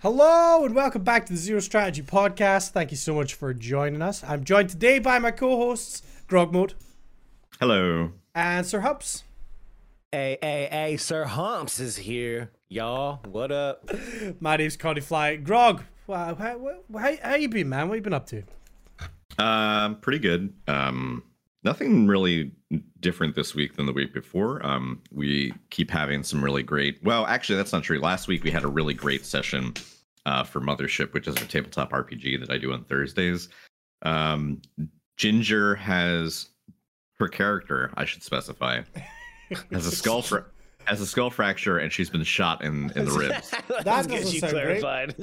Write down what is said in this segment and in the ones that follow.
Hello and welcome back to the Zero Strategy Podcast. Thank you so much for joining us. I'm joined today by my co-hosts Grog Mode Hello. and Sir Humps. Hey, hey, hey, Sir Humps is here, y'all. What up? My name's Condi Fly. Grog, wow, how, how, how you been, man? What you been up to? Um, pretty good. Um, nothing really different this week than the week before. Um, we keep having some really great. Well, actually, that's not true. Last week we had a really great session uh, for Mothership, which is a tabletop RPG that I do on Thursdays. Um, Ginger has her character. I should specify has a skull fra- has a skull fracture, and she's been shot in in the ribs. That's doesn't good you clarified.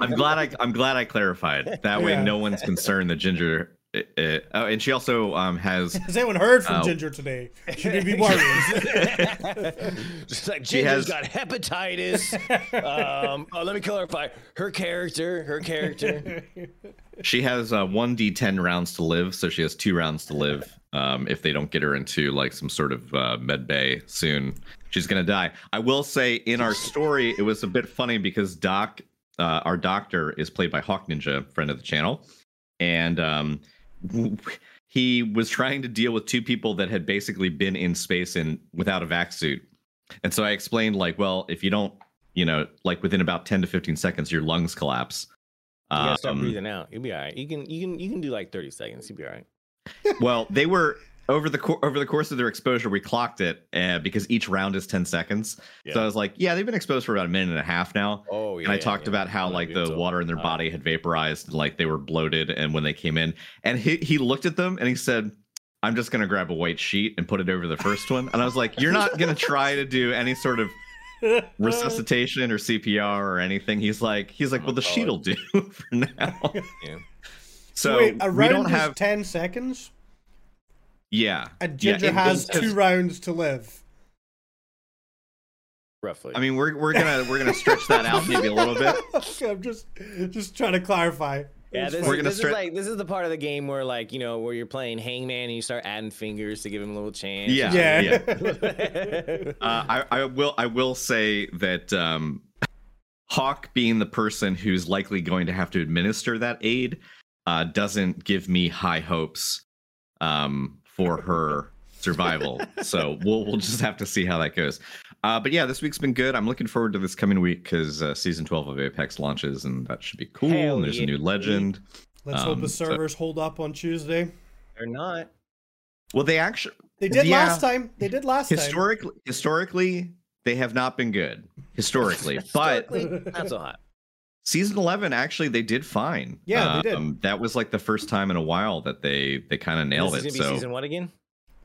I'm glad I I'm glad I clarified. That way, Yeah. no one's concerned that Ginger. Uh, uh, oh, and she also um, has Has anyone heard from Oh. Ginger today? Should we be worried? Just like She Ginger's has- got hepatitis. um, oh, let me clarify. Her character, her character. She has uh, one d10 rounds to live, so she has two rounds to live. Um, if they don't get her into like some sort of uh, med bay soon, she's gonna die. I will say in our story, it was a bit funny because Doc, uh, our doctor, is played by Hawk Ninja, friend of the channel, and um, he was trying to deal with two people that had basically been in space and without a vac suit, and so I explained like, well, if you don't, you know, like within about 10 to 15 seconds, your lungs collapse. You gotta start Um, breathing out. You'll be all right. You can, you can, you can do like 30 seconds. You'll be all right. well, they were over the co- over the course of their exposure. We clocked it uh, because each round is ten seconds. So Yeah. I was like, yeah, they've been exposed for about a minute and a half now. Oh, yeah. and I yeah, talked yeah. about how like the so- water in their uh, body had vaporized, and like they were bloated. And when they came in, and he he looked at them and he said. I'm just gonna grab a white sheet and put it over the first one. And I was like, "You're not gonna try to do any sort of resuscitation or CPR or anything." He's like, "He's like, well, the sheet will do for now." Yeah. So Wait, a we don't is have, ten seconds, yeah. and Yeah, Ginger it- has it's- two rounds to live. Roughly. I mean, we're we're gonna we're gonna stretch that out maybe a little bit. okay, I'm just just trying to clarify. yeah, this. We're is, gonna this start- is like this is the part of the game where like you know where you're playing Hangman and you start adding fingers to give him a little chance. Yeah, Yeah. Uh, I I will I will say that um, Hawk being the person who's likely going to have to administer that aid uh, doesn't give me high hopes um, for her survival. so we'll we'll just have to see how that goes. Uh, but yeah, this week's been good. I'm looking forward to this coming week because uh, season 12 of Apex launches, and that should be cool. Hell and there's yeah. a new legend. Let's hope Um, the so- servers hold up on Tuesday. Or not. Well, they actually They did Yeah. last time. They did last time. historically historically they have not been good historically but Historically, not so hot. Season 11 actually they did fine Yeah, they did. Um, that was like the first time in a while that they they kind of nailed this is it gonna be so season what again?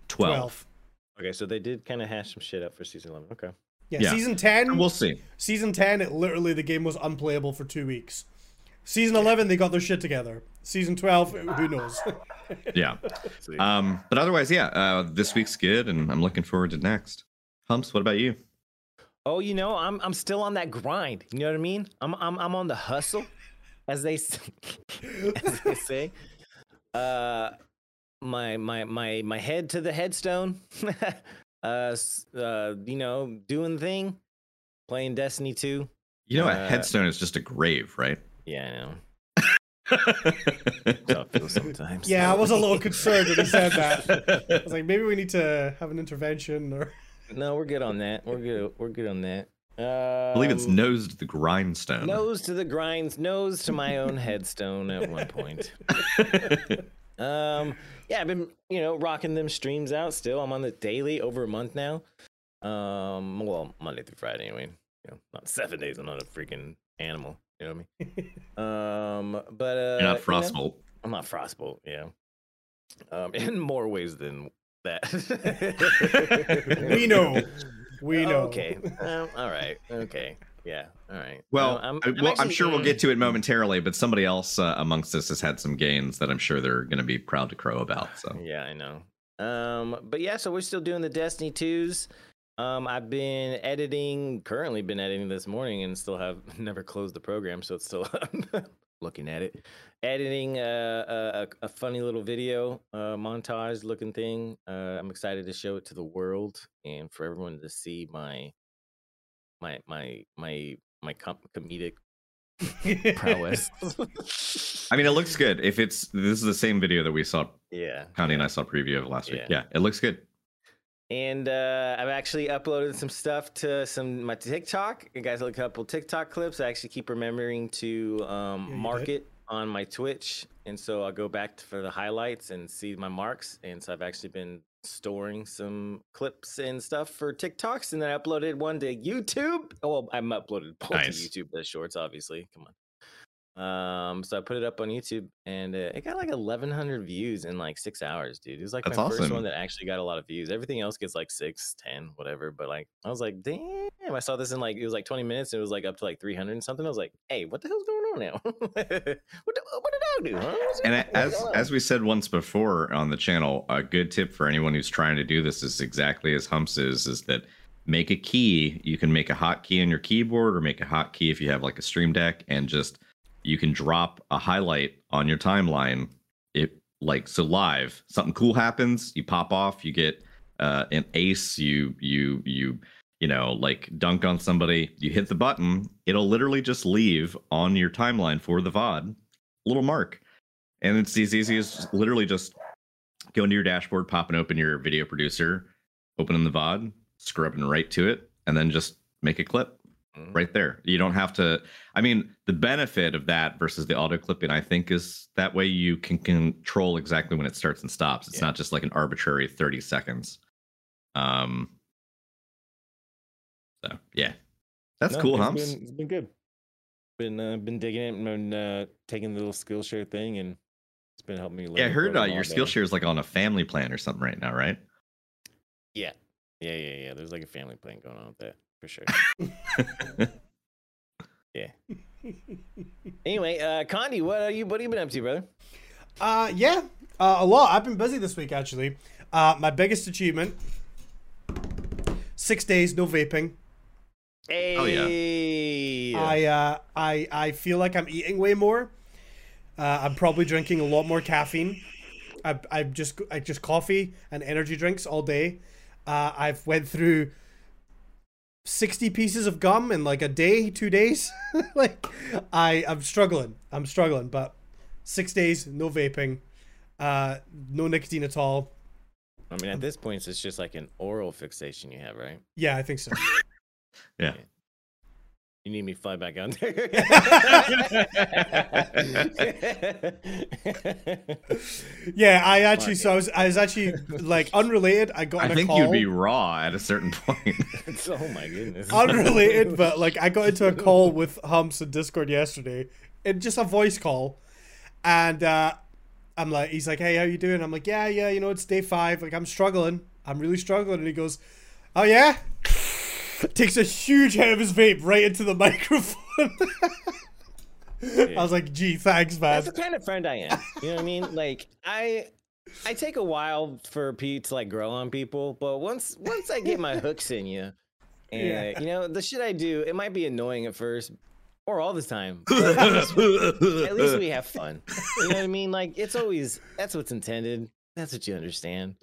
12, Okay, so they did kind of hash some shit up for season 11. Okay. Yeah, Yeah. season ten. we'll see Season 10, it literally the game was unplayable for two weeks. Season 11, they got their shit together. Season 12, who knows? yeah um but otherwise yeah uh this week's good and i'm looking forward to next humps what about you Oh, you know, I'm I'm still on that grind. You know what I mean? I'm I'm I'm on the hustle, as they as they say. Uh, my my my my head to the headstone. uh, uh, you know, doing the thing, playing Destiny 2. you know a Uh, headstone is just a grave right Yeah, I know. How it feels sometimes. yeah, I was a little concerned when he said that. I was like, maybe we need to have an intervention or. No, we're good on that. We're good. We're good on that. Uh, i believe it's nose to the grindstone nose to the grinds, nose to my own headstone at one point. Um, yeah, I've been you know rocking them streams out. Still, I'm on the daily over a month now. Um, well, Monday through Friday anyway. You know, not seven days. I'm not a freaking animal. You know what I mean? Um, but uh, you're not you know, frostbolt I'm not frostbolt. Yeah. Um, in more ways than that. We know. We know. Okay. Um, all right. Okay. Yeah. All right. Well, No, I'm, I- well, I'm actually- sure we'll get to it momentarily, but somebody else uh, amongst us has had some gains that I'm sure they're going to be proud to crow about. So, Yeah, I know. Um, but yeah, so we're still doing the Destiny twos. Um, I've been editing, currently been editing this morning, and still have never closed the program, so it's still looking at it. Editing a, a, a funny little video uh, montage looking thing. Uh, I'm excited to show it to the world and for everyone to see my my my my my com- comedic prowess. I mean, it looks good. If it's this is the same video that we saw, yeah. Connie and I saw preview of last week. Yeah. Yeah, it looks good. And uh, I've actually uploaded some stuff to some my TikTok. You guys look a couple TikTok clips. I actually keep remembering to um, Yeah, mark did. it on my Twitch, and so I'll go back to, for the highlights and see my marks. And so I've actually been storing some clips and stuff for TikToks, and then I uploaded one to YouTube. Oh, well, I'm uploaded both Nice. to YouTube. The shorts, obviously. Come on. Um, so I put it up on YouTube, and uh, it got like 1,100 views in like six hours, dude. It was like That's my first one that actually got a lot of views. Everything else gets like six, ten, whatever. But like, I was like, damn! I saw this in like it was like 20 minutes. And it was like up to like 300 and something. I was like, hey, what the hell's going on now? what, the, what did I do? Huh? And as as we said once before on the channel, a good tip for anyone who's trying to do this is exactly as Humps is: is that make a key. You can make a hotkey on your keyboard, or make a hotkey if you have like a Stream Deck, and just you can drop a highlight on your timeline. It like so live, something cool happens, you pop off, you get uh, an ace, you you you you know like dunk on somebody, you hit the button, it'll literally just leave on your timeline for the VOD little mark. And it's as easy as literally just go into your dashboard, popping open your video producer, opening the VOD, scrubbing right to it, and then just make a clip Mhm. right there. You don't have to. I mean, the benefit of that versus the auto clipping, I think, is that way you can control exactly when it starts and stops. It's Yeah. not just like an arbitrary 30 seconds. Um. So yeah, that's No, cool, it's humps. Been, it's been good. Been uh, been digging it and been, uh, taking the little Skillshare thing, and it's been helping me. Yeah, I heard uh, your. Skillshare is like on a family plan or something right now, right? Yeah, yeah, yeah, yeah. There's like a family plan going on with that for sure. yeah. Anyway, uh, Condi, what are you? What have you been up to, brother? Uh, yeah, uh, a lot. I've been busy this week actually. Uh, my biggest achievement: six days no vaping. Hey. Oh, yeah. I uh, I I feel like I'm eating way more. Uh, I'm probably drinking a lot more caffeine. I I just I just coffee and energy drinks all day. Uh, I've went through sixty pieces of gum in like a day, two days. like I I'm struggling. I'm struggling, but six days no vaping, uh, no nicotine at all. I mean, at this point, it's just like an oral fixation you have, right? Yeah, I think so. Yeah. You need me to fly back out. Yeah, I actually so I was I was actually like unrelated. I got I in a think call. you'd be raw at a certain point. oh my goodness. unrelated, but like I got into a call with Humps in Discord yesterday, and just a voice call, and uh, I'm like, he's like, "Hey, how you doing?" I'm like, "Yeah, yeah, you know, it's day five. Like, I'm struggling. I'm really struggling." And he goes, "Oh yeah." Takes a huge hit of his vape right into the microphone. I was like, "Gee, thanks, man." That's the kind of friend I am. You know what I mean? Like I I take a while for Pete to like grow on people, but once once I get my hooks in you, and Yeah. you know the shit I do, it might be annoying at first or all the time. At, least, at least we have fun. You know what I mean? Like it's always that's what's intended. That's what you understand.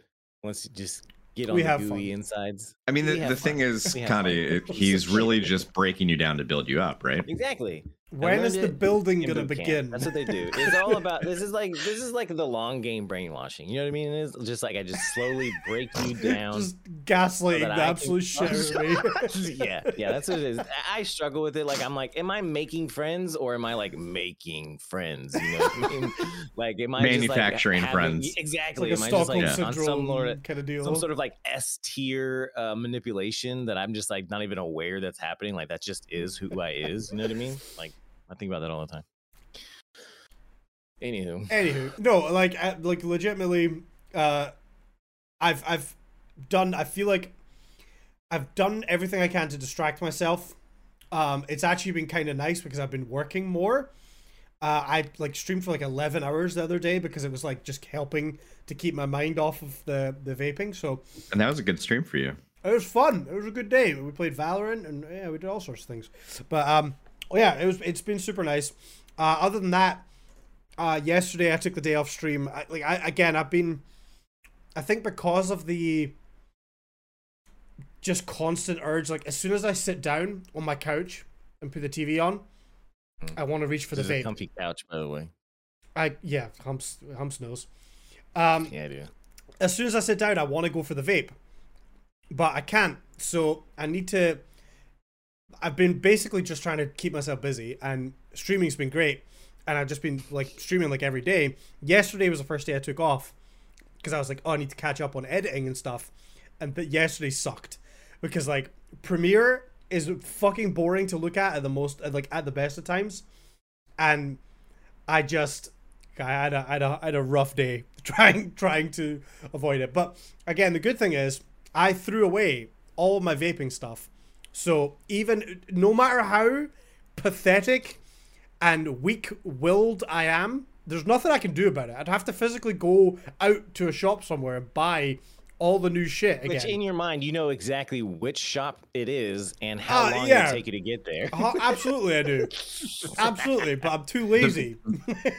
Once you just get on We the have gooey fun. insides. I mean, We the, have the thing is, We have Connie, he's really just breaking you down to build you up, right? Exactly. I when learned is the building gonna begin? That's what they do. It's all about this is like this is like the long game brainwashing. You know what I mean? It's just like I just slowly break you down. Just gaslighting that the absolute shit out of me. yeah, yeah, that's what it is. I- I struggle with it. Like I'm like, am I making friends or am I like making friends? You know what I mean? Like, am I just, like, Manufacturing having- friends. Exactly. It's like a am I just like on some syndrome sort kind of deal. some sort of like S tier uh, manipulation that I'm just like not even aware that's happening. Like that just is who I is. You know what I mean? Like I think about that all the time. Anywho, Anywho, no, like, like legitimately, uh, I've I've done. I feel like I've done everything I can to distract myself. Um, it's actually been kind of nice because I've been working more. Uh, I like streamed for like eleven hours the other day because it was like just helping to keep my mind off of the the vaping. So And that was a good stream for you. it was fun. It was a good day. We played Valorant and yeah, we did all sorts of things. But um, oh yeah, it was. It's been super nice. Uh, other than that, uh, yesterday I took the day off stream. I, like I again, I've been. I think because of the just constant urge, like as soon as I sit down on my couch and put the TV on, I want to reach for the This is a vape. comfy couch, by the way. I yeah, humps humps knows. Um, Yeah, dude. as soon as I sit down, I want to go for the vape, but I can't. So I need to. I've been basically just trying to keep myself busy, and streaming's been great. And I've just been like streaming like every day. Yesterday was the first day I took off because I was like, oh, I need to catch up on editing and stuff. And yesterday sucked because like Premiere is fucking boring to look at at the most, like at the best of times, and I just I had a, I had a, I had a rough day trying trying to avoid it. But again, the good thing is I threw away all my vaping stuff. So even no matter how pathetic and weak-willed I am, there's nothing I can do about it. I'd have to physically go out to a shop somewhere and buy all the new shit again. Which in your mind, you know exactly which shop it is and how Uh, long yeah. it take you to get there. Uh, absolutely, I do. Absolutely, but I'm too lazy.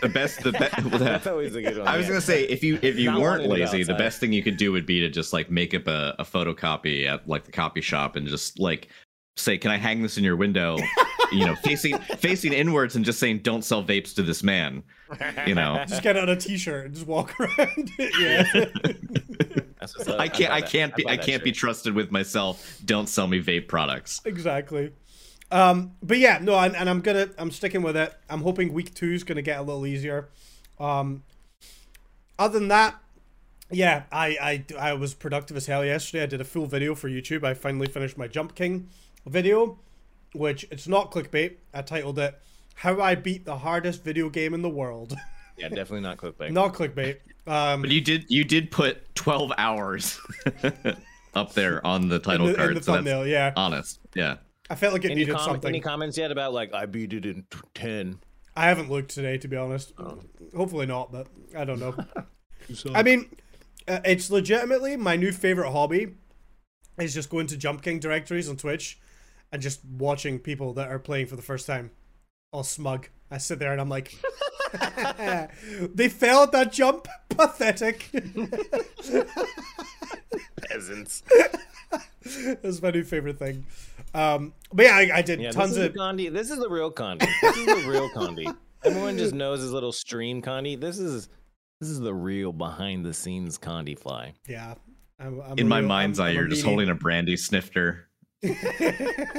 The best, the best. That's always a good one. I was yeah. gonna say if you if you Not weren't wanting to go lazy, the best thing you could do would be to just like make up a, a photocopy at like the copy shop and just like say, "Can I hang this in your window?" you know, facing facing inwards and just saying, "Don't sell vapes to this man." You know, just get on a t-shirt and just walk around. yeah. That's what's. I can't buy I can't be buy I can't be trusted with myself. Don't sell me vape products. exactly. Um, but yeah, no, and, and I'm gonna I'm sticking with it. I'm hoping week two is gonna get a little easier. Um, other than that, yeah, I, I I was productive as hell yesterday. I did a full video for YouTube. I finally finished my Jump King video, which it's not clickbait. I titled it "How I Beat the Hardest Video Game in the World." Yeah, definitely not clickbait. not clickbait. Um, But you did you did put 12 hours up there on the in title the, card. in the so that's thumbnail, yeah. honest. Yeah. I felt like it Any, needed com- something. any comments yet about like I beat it in ten? I haven't looked today, to be honest. Oh. Hopefully not, but I don't know. I mean, uh, it's legitimately my new favorite hobby is just going to Jump King directories on Twitch and just watching people that are playing for the first time. All smug. I sit there and I'm like, they failed that jump. Pathetic. Peasants. That's my new favorite thing. Um, but yeah, I, I did Yeah, tons this is of. the Condi. This is the real Condi. This is the real Condi. Everyone just knows his little stream Condi. This is this is the real behind the scenes Condi fly. Yeah. I'm, I'm In a my mind's I'm- eye, I'm you're just holding a brandy snifter, just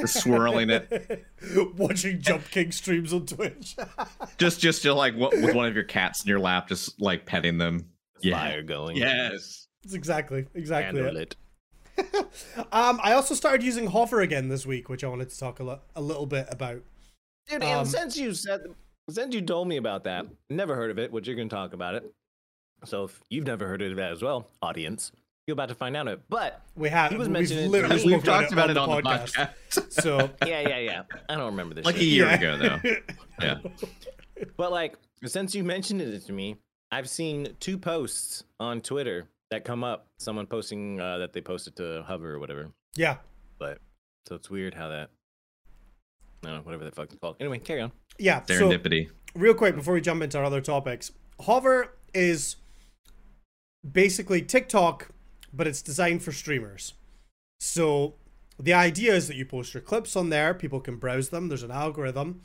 swirling it. Watching Jump King streams on Twitch. Just just to like what with one of your cats in your lap, just like petting them. Yeah. Fire going. Yes. That's exactly exactly Handle it. it. Um, I also started using Hover again this week, which I wanted to talk a, lo- a little bit about. Dude, Um, and since you said since you told me about that, never heard of it, which you're gonna talk about it. So if you've never heard of that as well, audience, you're about to find out it. But We have He was we've mentioning literally We've We've spoken talked about it on the podcast, So yeah, yeah, yeah. I don't remember this like a year Yeah. ago, though. Yeah. But like since you mentioned it to me, I've seen two posts on Twitter that come up. Someone posting uh, that they posted to Hover or whatever. yeah, But so it's weird how that. No, don't whatever the fuck it's called. Anyway, carry on. yeah. So Serendipity. real quick before we jump into our other topics, Hover is basically TikTok, but it's designed for streamers. So the idea is that you post your clips on there, people can browse them. There's an algorithm,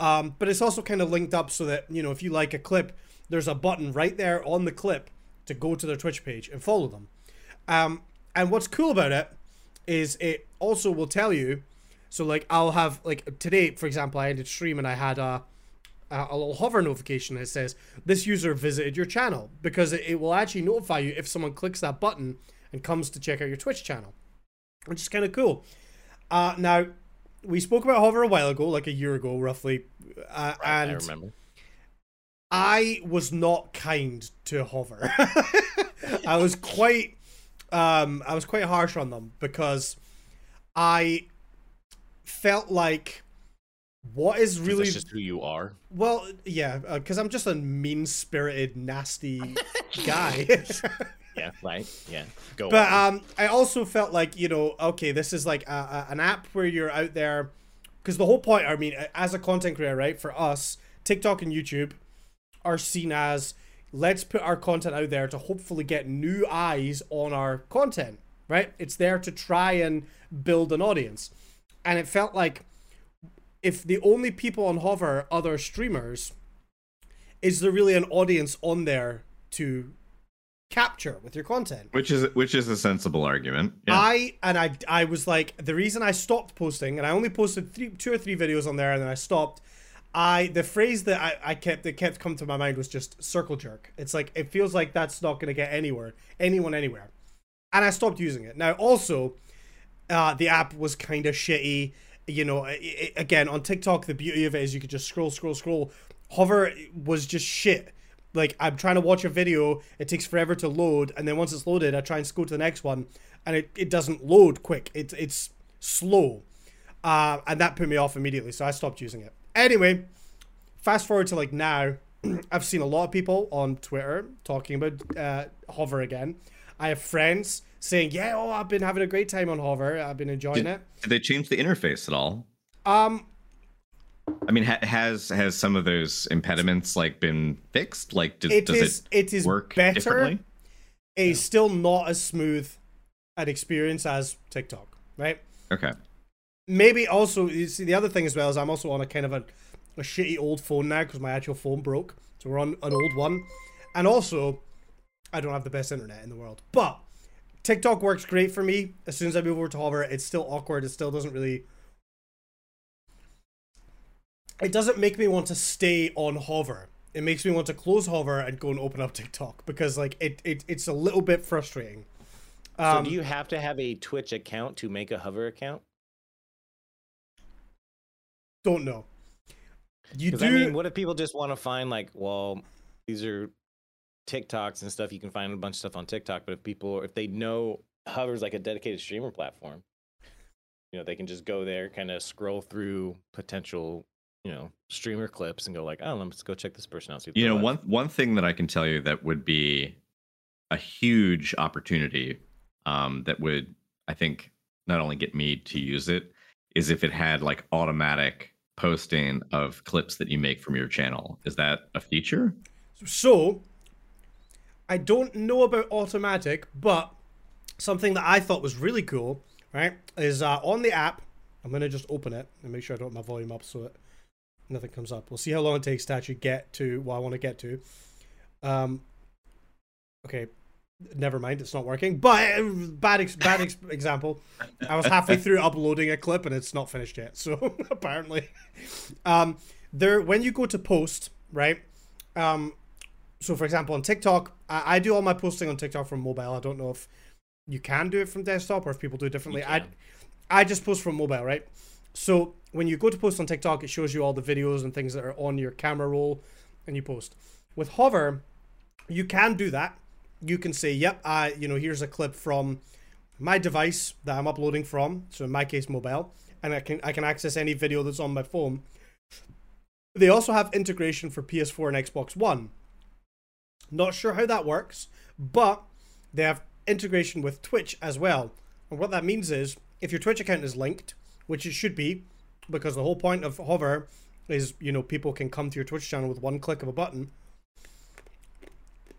um, but it's also kind of linked up so that you know if you like a clip, there's a button right there on the clip to go to their Twitch page and follow them. Um, and what's cool about it is it also will tell you. So like I'll have like today, for example, I ended stream and I had a a, a little hover notification that says this user visited your channel because it, it will actually notify you if someone clicks that button and comes to check out your Twitch channel, which is kind of cool. Uh, now we spoke about hover a while ago, like a year ago, roughly, uh, and I remember. I was not kind to Hover. I was quite um I was quite harsh on them because I felt like what is 'Cause really That's just who you are. well yeah because i'm just a mean-spirited nasty guy Yeah, right. Yeah. Go but on. um i also felt like you know okay this is like a, a, an app where you're out there because the whole point i mean as a content creator right for us tiktok and youtube are seen as let's put our content out there to hopefully get new eyes on our content right it's there to try and build an audience and it felt like if the only people on Hover are other streamers, is there really an audience on there to capture with your content? Which is which is a sensible argument. Yeah. I and I I was like the reason I stopped posting and I only posted three two or three videos on there and then I stopped. I the phrase that I, I kept that kept coming to my mind was just circle jerk. It's like it feels like that's not gonna get anywhere, anyone anywhere. And I stopped using it. Now also, uh, the app was kind of shitty. You know, i i again on TikTok, the beauty of it is you could just scroll, scroll, scroll. Hover was just shit like I'm trying to watch a video, it takes forever to load, and then once it's loaded, I try and go to the next one, and it, it doesn't load quick. It's it's slow, uh, and that put me off immediately, so I stopped using it. Anyway, fast forward to like now, I've seen a lot of people on Twitter talking about uh, Hover again. I have friends saying, "Yeah, oh, I've been having a great time on Hover. I've been enjoying did, it." Did they change the interface at all? Um, I mean, ha- has has some of those impediments like been fixed? Like, does, it does is it it is work better. differently? It is still not as smooth an experience as TikTok, right? Okay. Maybe also you see the other thing as well is I'm also on a kind of a, a shitty old phone now because my actual phone broke, so we're on an old one, and also I don't have the best internet in the world, but TikTok works great for me. As soon as I move over to Hover, it's still awkward. It still doesn't really. It doesn't make me want to stay on Hover. It makes me want to close Hover and go and open up TikTok because like it, it it's a little bit frustrating. so Um, do you have to have a Twitch account to make a Hover account? don't know. You do. I mean, what if people just want to find like, well, these are TikToks and stuff. You can find a bunch of stuff on TikTok, but if people, if they know Hover's like a dedicated streamer platform, you know, they can just go there, kind of scroll through potential, you know, streamer clips and go like, oh, let's go check this person out. see You know, like." one one thing that I can tell you that would be a huge opportunity um, that would, I think, not only get me to use it, is if it had like automatic posting of clips that you make from your channel. Is that a feature? So, I don't know about automatic, but something that I thought was really cool, right, is uh, on the app. I'm gonna just open it and make sure I don't have my volume up so that nothing comes up. We'll see how long it takes to actually get to what I want to get to. Um, okay, never mind, it's not working. But uh, bad, ex- bad ex- example. I was halfway through uploading a clip and it's not finished yet. So apparently, um, there when you go to post, right? Um, so for example, on TikTok, I, I do all my posting on TikTok from mobile. I don't know if you can do it from desktop or if people do it differently. I. I just post from mobile, right? So when you go to post on TikTok, it shows you all the videos and things that are on your camera roll, and you post. With Hover, you can do that. You can say, "Yep, I, you know, here's a clip from my device that I'm uploading from." So in my case, mobile, and I can I can access any video that's on my phone. They also have integration for PS4 and Xbox One. Not sure how that works, but they have integration with Twitch as well. And what that means is if your Twitch account is linked, which it should be, because the whole point of Hover is, you know, people can come to your Twitch channel with one click of a button.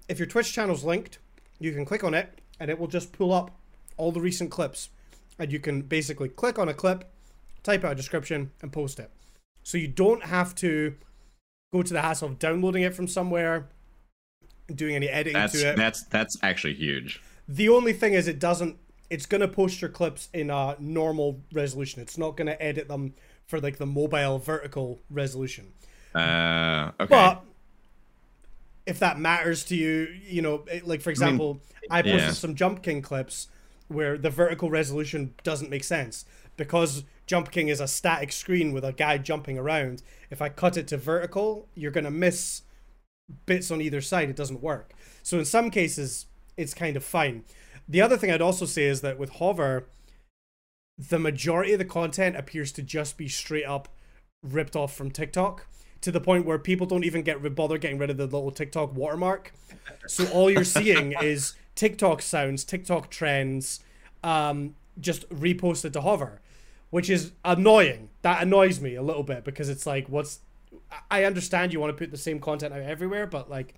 If your Twitch channel's linked, you can click on it and it will just pull up all the recent clips. And you can basically click on a clip, type out a description, and post it. So you don't have to go to the hassle of downloading it from somewhere, doing any editing That's to it. that's that's actually huge. The only thing is, it doesn't. It's gonna post your clips in a normal resolution. It's not gonna edit them for like the mobile vertical resolution. Uh, okay. But if that matters to you, you know, like for example, I, posted yeah. some Jump King clips where the vertical resolution doesn't make sense because Jump King is a static screen with a guy jumping around. If I cut it to vertical, you're gonna miss bits on either side. It doesn't work. So in some cases, it's kind of fine. The other thing I'd also say is that with Hover, the majority of the content appears to just be straight up ripped off from TikTok to the point where people don't even get bother getting rid of the little TikTok watermark. So all you're seeing is TikTok sounds, TikTok trends, um, just reposted to Hover, which is annoying. That annoys me a little bit because it's like, what's I understand you want to put the same content out everywhere, but like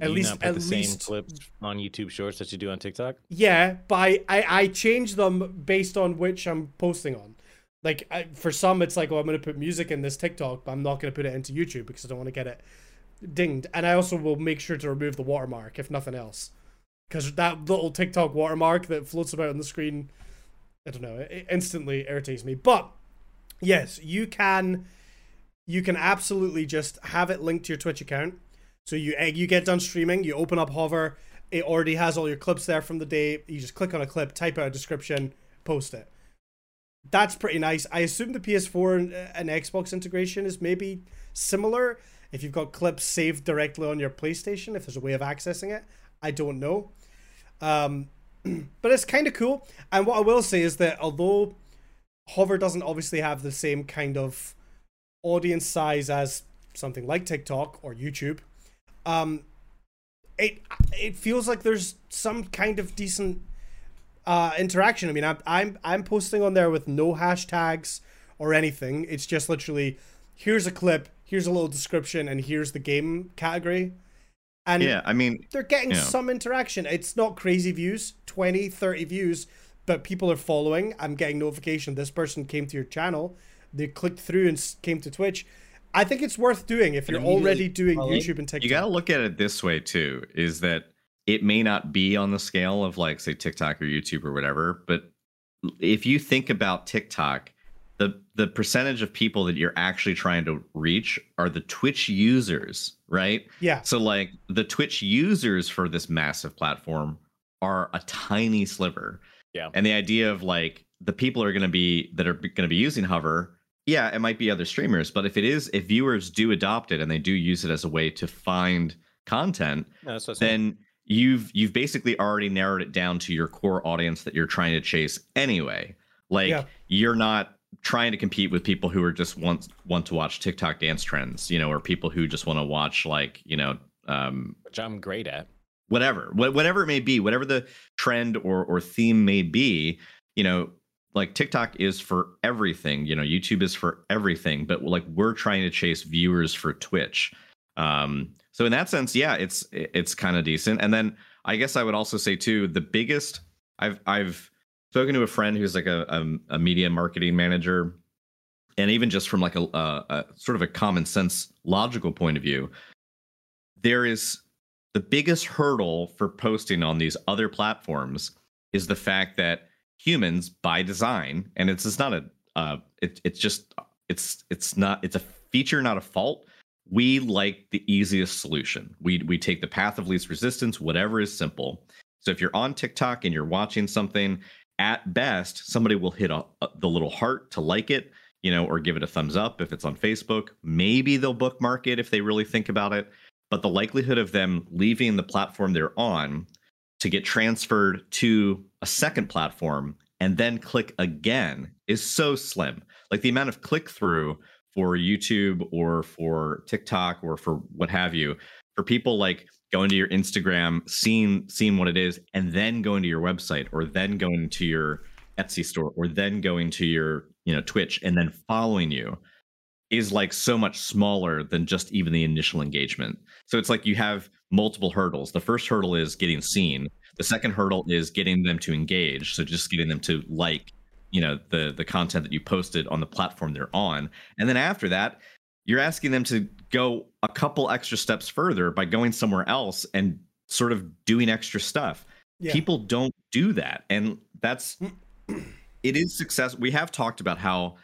at You least at the same least clips on YouTube Shorts that you do on TikTok. yeah, but I, I, I change them based on which I'm posting on. Like I, for some, it's like, oh, I'm going to put music in this TikTok, but I'm not going to put it into YouTube because I don't want to get it dinged. And I also will make sure to remove the watermark if nothing else, because that little TikTok watermark that floats about on the screen, I don't know, it instantly irritates me. But yes, you can, you can absolutely just have it linked to your Twitch account. So you eh, you get done streaming, you open up Hover, it already has all your clips there from the day. You just click on a clip, type out a description, post it. That's pretty nice. I assume the PS4 and, and Xbox integration is maybe similar. If you've got clips saved directly on your PlayStation, if there's a way of accessing it, I don't know. Um, but it's kind of cool. And what I will say is that although Hover doesn't obviously have the same kind of audience size as something like TikTok or YouTube, um, it it feels like there's some kind of decent uh, interaction. I mean, I'm I'm I'm posting on there with no hashtags or anything. It's just literally here's a clip, here's a little description, and here's the game category. And yeah, I mean, they're getting yeah. some interaction. It's not crazy views, 20, 30 views, but people are following. I'm getting notification this person came to your channel. They clicked through and came to Twitch. I think it's worth doing if you're immediately already doing following? YouTube and TikTok. you got to look at it this way too is that it may not be on the scale of like say TikTok or YouTube or whatever, but if you think about TikTok, the the percentage of people that you're actually trying to reach are the Twitch users, right? yeah. So like the Twitch users for this massive platform are a tiny sliver. Yeah. And the idea of like the people are going to be that are going to be using Hover, yeah, it might be other streamers, but if it is if viewers do adopt it and they do use it as a way to find content, No, that's what I'm saying. then you've you've basically already narrowed it down to your core audience that you're trying to chase anyway. Like Yeah. you're not trying to compete with people who are just want want to watch TikTok dance trends, you know, or people who just want to watch like, you know, um which I'm great at. whatever whatever it may be whatever the trend or or theme may be you know like tiktok is for everything you know youtube is for everything but like we're trying to chase viewers for twitch. Um so in that sense yeah it's it's kind of decent. And then i guess i would also say too the biggest i've i've spoken to a friend who's like a, a, a media marketing manager. And even just from like a, a, a sort of a common sense logical point of view there is the biggest hurdle for posting on these other platforms is the fact that humans by design and it's it's not a uh it, it's just it's it's not it's a feature not a fault. We like the easiest solution. We we take the path of least resistance whatever is simple. So if you're on tiktok and you're watching something at best somebody will hit a, a- the little heart to like it you know or give it a thumbs up if it's on facebook. Maybe they'll bookmark it if they really think about it but the likelihood of them leaving the platform they're on to get transferred to a second platform and then click again is so slim. Like the amount of click through for YouTube or for TikTok or for what have you, for people like going to your Instagram, seeing seeing what it is, and then going to your website or then going to your Etsy store or then going to your you know Twitch and then following you is like so much smaller than just even the initial engagement. So it's like you have multiple hurdles. The first hurdle is getting seen. The second hurdle is getting them to engage. So just getting them to like, you know, the the content that you posted on the platform they're on. And then after that, you're asking them to go a couple extra steps further by going somewhere else and sort of doing extra stuff. Yeah. People don't do that. And that's mm. it is success. We have talked about how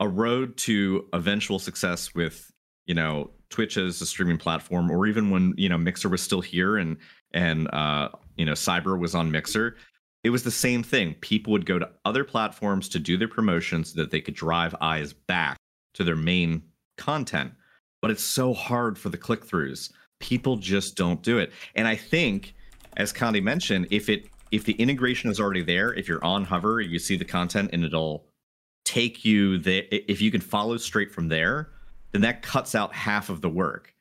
a road to eventual success with you know Twitch as a streaming platform, or even when you know Mixer was still here and and uh, you know Cyber was on Mixer, it was the same thing. People would go to other platforms to do their promotions so that they could drive eyes back to their main content. But it's so hard for the click throughs. People just don't do it. And I think, as Condi mentioned, if it if the integration is already there, if you're on Hover, you see the content and it'll take you there. If you can follow straight from there, then that cuts out half of the work.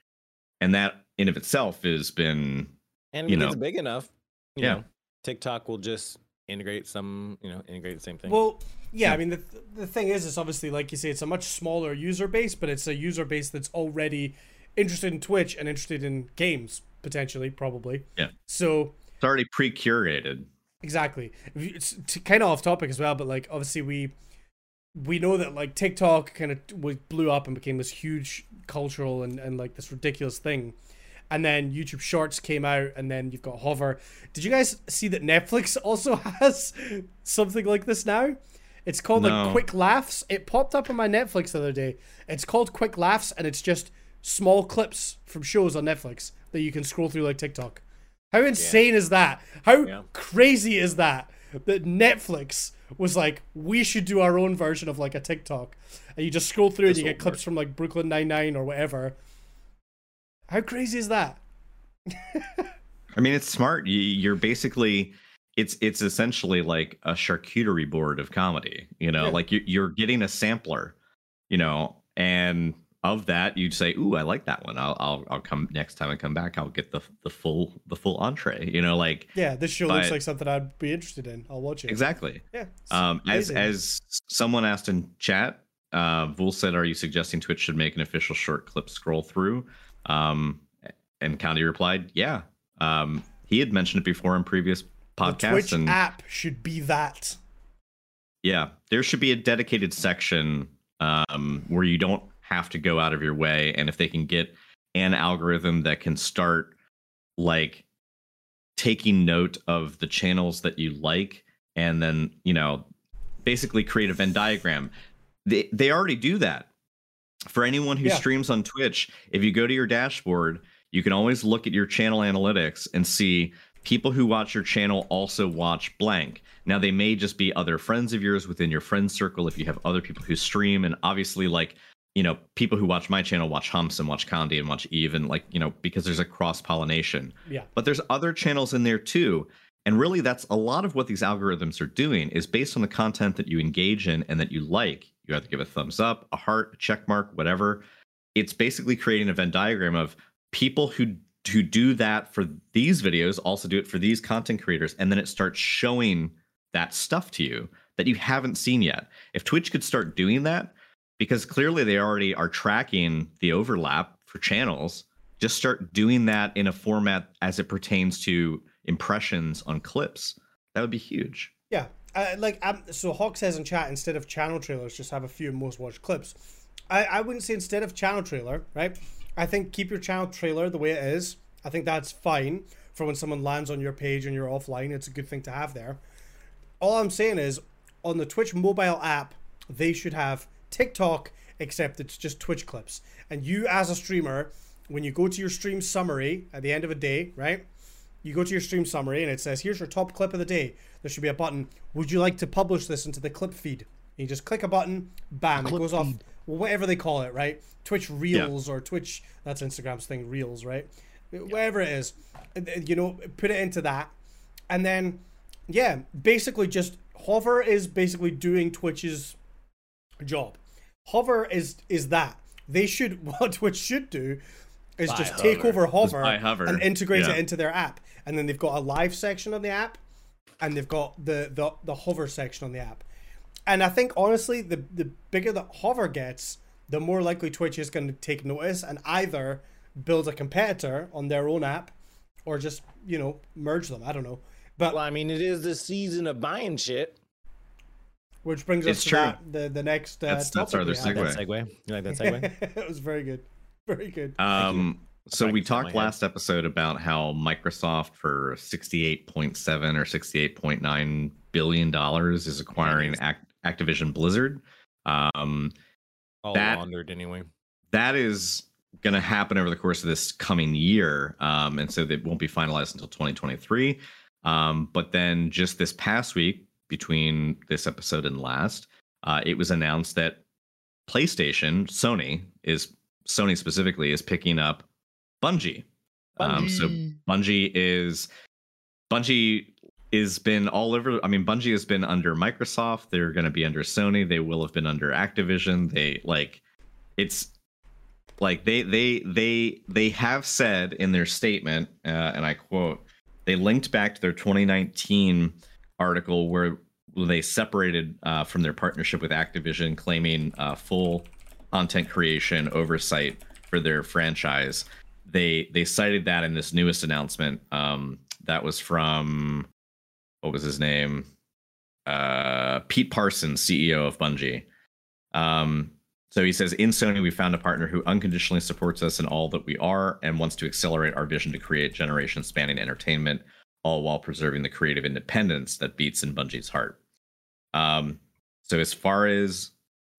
And that in of itself has been And if you it know. gets big enough, you Yeah. know, TikTok will just integrate some, you know, integrate the same thing. Well, yeah, Yeah. I mean the the thing is, it's obviously like you say, it's a much smaller user base, but it's a user base that's already interested in Twitch and interested in games potentially, probably. Yeah. So it's already pre-curated. exactly, it's kind of off topic as well, but like obviously we we know that like TikTok kind of blew up and became this huge cultural and, and like this ridiculous thing. And then YouTube Shorts came out, and then you've got Hover. Did you guys see that Netflix also has something like this now? It's called No. like Quick Laughs. It popped up on my Netflix the other day. It's called Quick Laughs, and it's just small clips from shows on Netflix that you can scroll through like TikTok. How insane is that? How Yeah. crazy is that? That Netflix was like, we should do our own version of like a TikTok, and you just scroll through and you get clips work. from like Brooklyn Nine Nine or whatever. How crazy is that? I mean, it's smart. You, you're basically it's it's essentially like a charcuterie board of comedy. You know, Yeah. like you, you're getting a sampler. You know, and of that, you'd say, "Ooh, I like that one. I'll I'll I'll come next time I come back. I'll get the the full the full entree." You know, like Yeah, this show looks like something I'd be interested in. I'll watch it. exactly. Yeah. Um, as amazing. as someone asked in chat, uh, Vul said, "Are you suggesting Twitch should make an official short clip scroll through?" Um, and Condi replied, "Yeah." Um, he had mentioned it before in previous the podcasts, Twitch and app should be that. yeah, there should be a dedicated section um, where you don't have to go out of your way, and if they can get an algorithm that can start like taking note of the channels that you like, and then you know basically create a Venn diagram. They they already do that. For anyone who Yeah. streams on Twitch, if you go to your dashboard, you can always look at your channel analytics and see people who watch your channel also watch blank. Now they may just be other friends of yours within your friend circle if you have other people who stream and obviously like you know people who watch my channel watch Humps and watch Condi and watch Eve and like you know because there's a cross pollination Yeah. but there's other channels in there too and really that's a lot of what these algorithms are doing is based on the content that you engage in and that you like. You either give a thumbs up a heart a check mark whatever. It's basically creating a venn diagram of people who who do that for these videos also do it for these content creators and then it starts showing that stuff to you that you haven't seen yet. If twitch could start doing that because clearly they already are tracking the overlap for channels just start doing that in a format as it pertains to impressions on clips that would be huge Yeah, uh, like um, so. Hawk says in chat instead of channel trailers, just have a few most watched clips. I I wouldn't say instead of channel trailer, right? I think keep your channel trailer the way it is. I think that's fine for when someone lands on your page and you're offline. It's a good thing to have there. All I'm saying is on the Twitch mobile app, they should have TikTok, except it's just Twitch clips. And you, as a streamer, when you go to your stream summary at the end of a day, right? You go to your stream summary and it says, here's your top clip of the day. There should be a button. Would you like to publish this into the clip feed? And you just click a button, bam, it Clip goes off, feed. well, whatever they call it, right? Twitch Reels or Twitch, that's Instagram's thing, Reels, right? Whatever it is, you know, put it into that. And then, yeah, basically just Hover is basically doing Twitch's job. Hover is is that. They should what Twitch should do is Buy just take over Hover, Hover. and integrate Yeah. it into their app. And then they've got a live section on the app and they've got the the, the hover section on the app. And I think honestly the the bigger the hover gets, the more likely Twitch is going to take notice and either build a competitor on their own app or just, you know, merge them. I don't know. But Well, I mean, it is the season of buying shit. Which brings us It's to true. that, the the next uh, That's- that's topic our we other had. That Segue. segue. You like that segue? it was very good. Very good. Um, so we Practice on my talked head. last episode about how Microsoft for 68.7 or 68.9 billion dollars is acquiring Pennies. Act- Activision Blizzard. Um, All That- laundered anyway. that is going to happen over the course of this coming year, um, and so it won't be finalized until 2023. Um, but then just this past week, between this episode and last, uh, it was announced that PlayStation, Sony is Sony specifically is picking up Bungie. Um, so Bungie is Bungie is been all over. I mean, Bungie has been under Microsoft. They're going to be under Sony. They will have been under Activision. They like it's like they they they they have said in their statement, uh, and I quote, they linked back to their 2019 article where they separated uh, from their partnership with Activision, claiming uh, full content creation oversight for their franchise. They they cited that in this newest announcement. Um, that was from what was his name? Uh, Pete Parsons, CEO of Bungie. Um, so he says, in Sony, we found a partner who unconditionally supports us in all that we are and wants to accelerate our vision to create generation spanning entertainment, all while preserving the creative independence that beats in Bungie's heart. Um, so as far as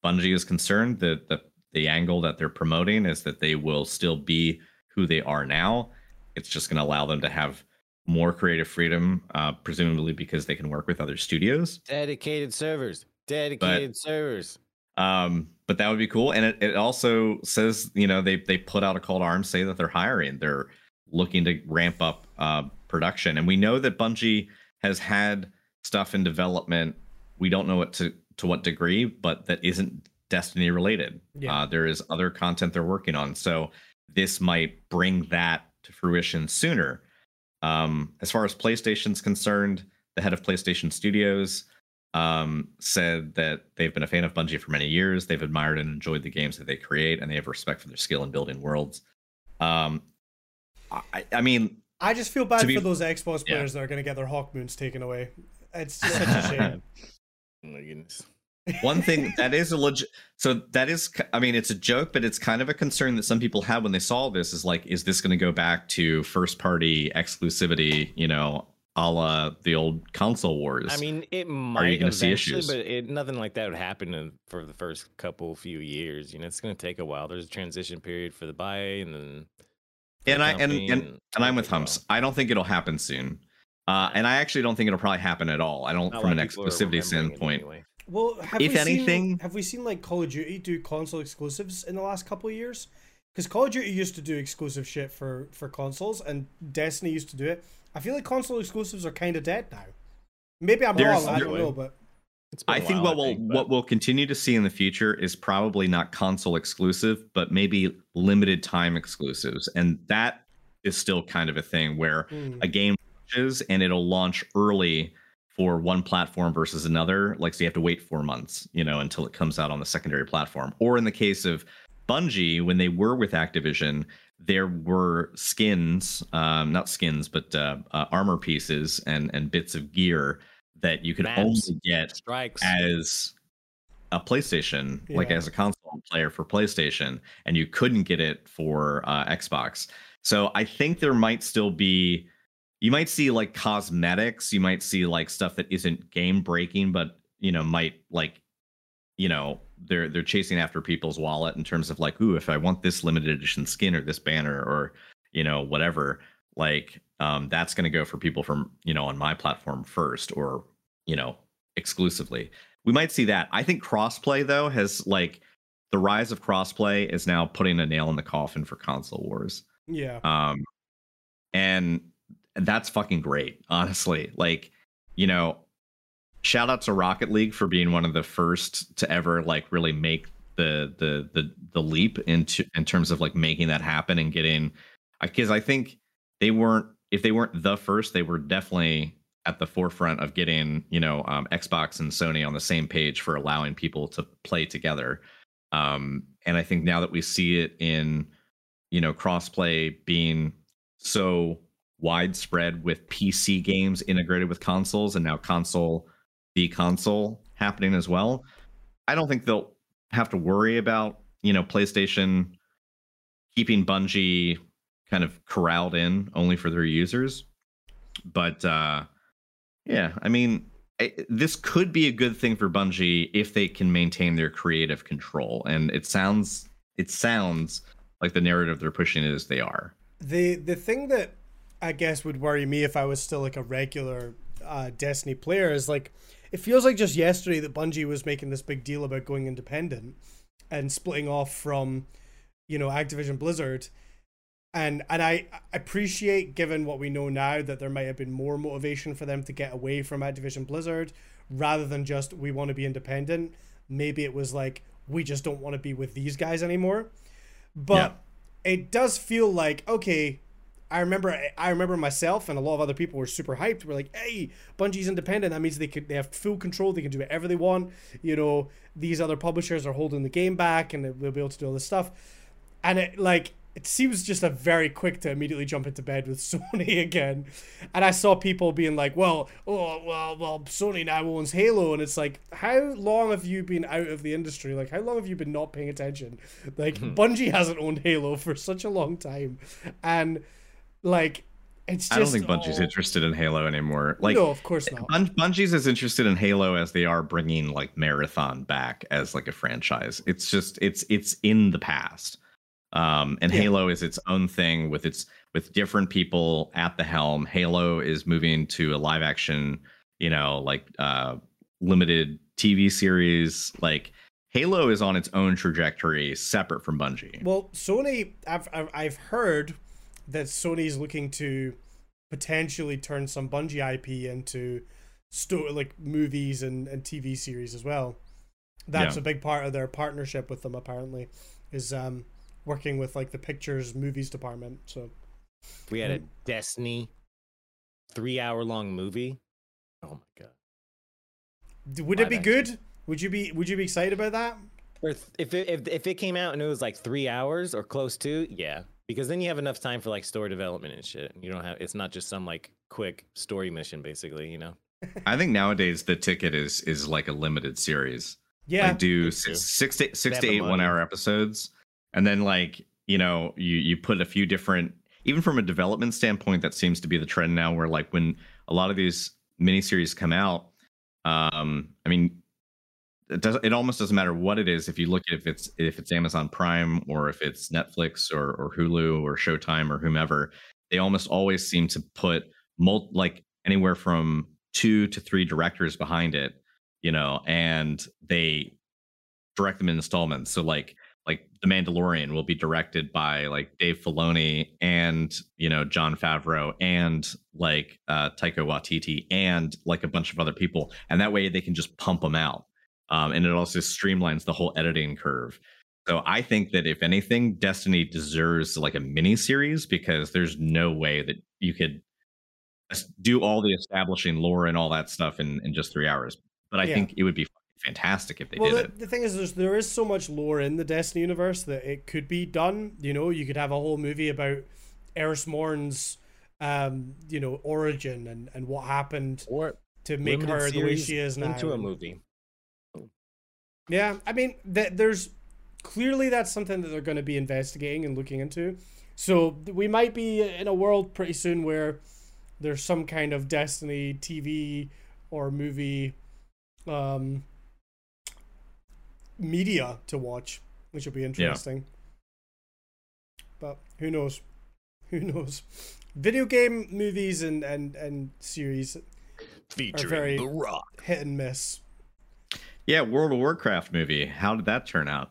Bungie is concerned, the, the the angle that they're promoting is that they will still be who they are now. It's just going to allow them to have more creative freedom, uh, presumably because they can work with other studios. Dedicated servers. Dedicated servers. Um, but that would be cool. And it, it also says, you know, they they put out a call to arms, say that they're hiring. They're looking to ramp up uh, production. And we know that Bungie has had stuff in development. We don't know what to to what degree, but that isn't Destiny related. Yeah. Uh, there is other content they're working on. So this might bring that to fruition sooner. Um, as far as PlayStation's concerned, the head of PlayStation Studios um, said that they've been a fan of Bungie for many years. They've admired and enjoyed the games that they create, and they have respect for their skill in building worlds. Um, I, I mean, I just feel bad be- for those Xbox Yeah. players that are going to get their Hawkmoons taken away. It's just such a shame. Oh my goodness. one thing that is a legit so that is i mean it's a joke but it's kind of a concern that some people have when they saw this is like is this going to go back to first party exclusivity you know a la the old console wars I mean, it might gonna see eventually, issues? but it, nothing like that would happen in, for the first couple few years. You know, it's going to take a while. There's a transition period for the buy, and then for and I and, and, and I'm with take a while. humps i don't think it'll happen soon uh and i actually don't think it'll probably happen at all i don't Not from an lot of people are exclusivity standpoint anyway. Well, have If we anything- seen, have we seen like Call of Duty do console exclusives in the last couple of years? Because Call of Duty used to do exclusive shit for for consoles, and Destiny used to do it. I feel like console exclusives are kind of dead now. Maybe I'm There's- wrong. I don't there- know, but It's been I a think while, what we'll think, what we'll continue to see in the future is probably not console exclusive, but maybe limited time exclusives, and that is still kind of a thing where hmm, a game launches and it'll launch early for one platform versus another. Like so, you have to wait four months, you know, until it comes out on the secondary platform. Or in the case of Bungie, when they were with Activision, there were skins, um, not skins, but uh, uh, armor pieces and and bits of gear that you could Maps. only get strikes. as a PlayStation, like as a console player for PlayStation, and you couldn't get it for uh, Xbox. So I think there might still be, you might see like cosmetics, you might see like stuff that isn't game breaking, but you know might like, you know, they're they're chasing after people's wallet in terms of like, ooh, if I want this limited edition skin or this banner or you know whatever, like um, that's going to go for people from you know on my platform first or you know exclusively. We might see that. I think crossplay though has like the rise of crossplay is now putting a nail in the coffin for console wars. Yeah, um and that's fucking great honestly. Like you know shout out to rocket league for being one of the first to ever like really make the the the the leap into in terms of like making that happen and getting because i think they weren't if they weren't the first they were definitely at the forefront of getting you know um, xbox and sony on the same page for allowing people to play together. Um and i think now that we see it in you know crossplay being so widespread with pc games integrated with consoles and now console the console happening as well i don't think they'll have to worry about you know playstation keeping bungie kind of corralled in only for their users. But uh yeah i mean I, this could be a good thing for bungie if they can maintain their creative control. And it sounds it sounds like the narrative they're pushing is they are. The the thing that I guess would worry me if I was still like a regular uh, Destiny player is like it feels like just yesterday that Bungie was making this big deal about going independent and splitting off from you know Activision Blizzard and and I appreciate given what we know now that there might have been more motivation for them to get away from Activision Blizzard rather than just we want to be independent maybe it was like we just don't want to be with these guys anymore but it does feel like okay I remember I remember myself and a lot of other people were super hyped. We're like, "Hey, Bungie's independent. That means they could they have full control. They can do whatever they want. You know, these other publishers are holding the game back, and they'll be able to do all this stuff." And it like it seems just a very quick to immediately jump into bed with Sony again. And I saw people being like, "Well, oh, well, well, Sony now owns Halo," and it's like, how long have you been out of the industry? Like, how long have you been not paying attention? Like, hmm. Bungie hasn't owned Halo for such a long time, and like, it's just. I don't think Bungie's oh, interested in Halo anymore. Like, no, of course not. Bun- Bungie's as interested in Halo as they are bringing like Marathon back as like a franchise. It's just it's it's in the past. Um, and Yeah. Halo is its own thing with its with different people at the helm. Halo is moving to a live action, you know, like uh limited TV series. Like Halo is on its own trajectory, separate from Bungie. Well, Sony, I've, I've heard that Sony's looking to potentially turn some Bungie IP into sto- like movies and, and TV series as well. That's Yeah. a big part of their partnership with them. Apparently, is um working with like the pictures movies department. So We had a Destiny three hour long movie. Oh my god. D- would it be Live good? Would you be Would you be excited about that? Or th- if it, if if it came out and it was like three hours or close to, yeah, because then you have enough time for like story development and shit. You don't have it's not just some like quick story mission, basically. You know. I think nowadays the ticket is is like a limited series. Yeah, like do six, six to six have to eight money. one hour episodes and then like you know you you put a few different even from a development standpoint that seems to be the trend now where like when a lot of these miniseries come out um i mean it does it almost doesn't matter what it is if you look at if it's if it's amazon prime or if it's netflix or or hulu or showtime or whomever they almost always seem to put mul- like anywhere from two to three directors behind it you know and they direct them in installments. So like the mandalorian will be directed by like dave filoni and you know jon favreau and like uh taika waititi and like a bunch of other people. And that way they can just pump them out. Um, and it also streamlines the whole editing curve. So i think that if anything destiny deserves like a mini series because there's no way that you could do all the establishing lore and all that stuff in, in just three hours. But I Yeah. think it would be fantastic if they well, did the, it. the thing is, there's, there is so much lore in the Destiny universe that it could be done. You know, you could have a whole movie about Eris Morn's, um, you know, origin and, and what happened Or to make her the way she is now. into a movie. Yeah, I mean, th- there's clearly that's something that they're going to be investigating and looking into. So we might be in a world pretty soon where there's some kind of Destiny TV or movie um, media to watch, which will be interesting. But who knows? Who knows? Video game movies and, and, and series Featuring very- The Rock. hit and miss. Yeah, World of Warcraft movie. How did that turn out?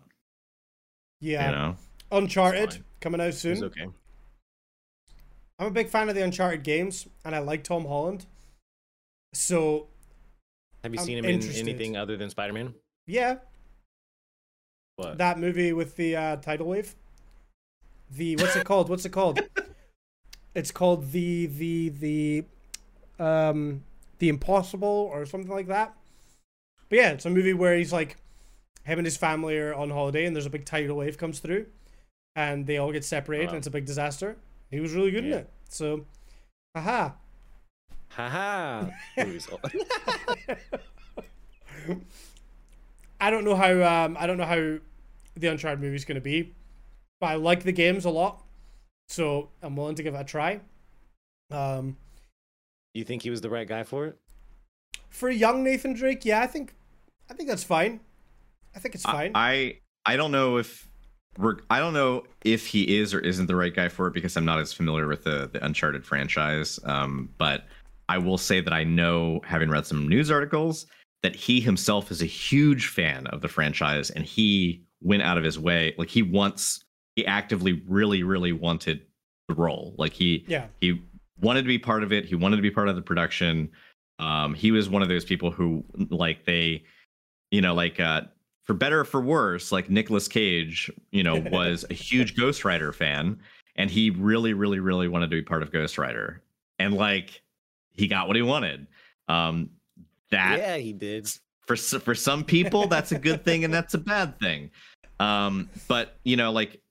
Yeah. You know, Uncharted coming out soon. It's okay. I'm a big fan of the Uncharted games, and I like Tom Holland. So Have you I'm seen him in anything other than Spider Man? yeah, What? that movie with the uh, tidal wave. The what's it called? What's it called? it's called the the the um the Impossible or something like that. But yeah, it's a movie where he's like him and his family are on holiday, and there's a big tidal wave comes through, and they all get separated, and it's a big disaster. He was really good in Yeah. it. So, haha. Haha. Movies. I don't know how um I don't know how the Uncharted movie is going to be, but I like the games a lot, so I'm willing to give it a try. Um, you think he was the right guy for it? for young Nathan Drake, yeah, I think I think that's fine. I think it's I, fine. I I don't know if we're I don't know if he is or isn't the right guy for it because I'm not as familiar with the the Uncharted franchise. Um, but I will say that I know, having read some news articles, that he himself is a huge fan of the franchise and he went out of his way. Like he wants, he actively, really, really wanted the role. Like he yeah, he wanted to be part of it he wanted to be part of the production um he was one of those people who like they you know like uh for better or for worse like Nicolas Cage you know was a huge Ghost Rider fan and he really really really wanted to be part of Ghost Rider and like he got what he wanted um that yeah, he did. for for some people that's a good thing and that's a bad thing um but you know like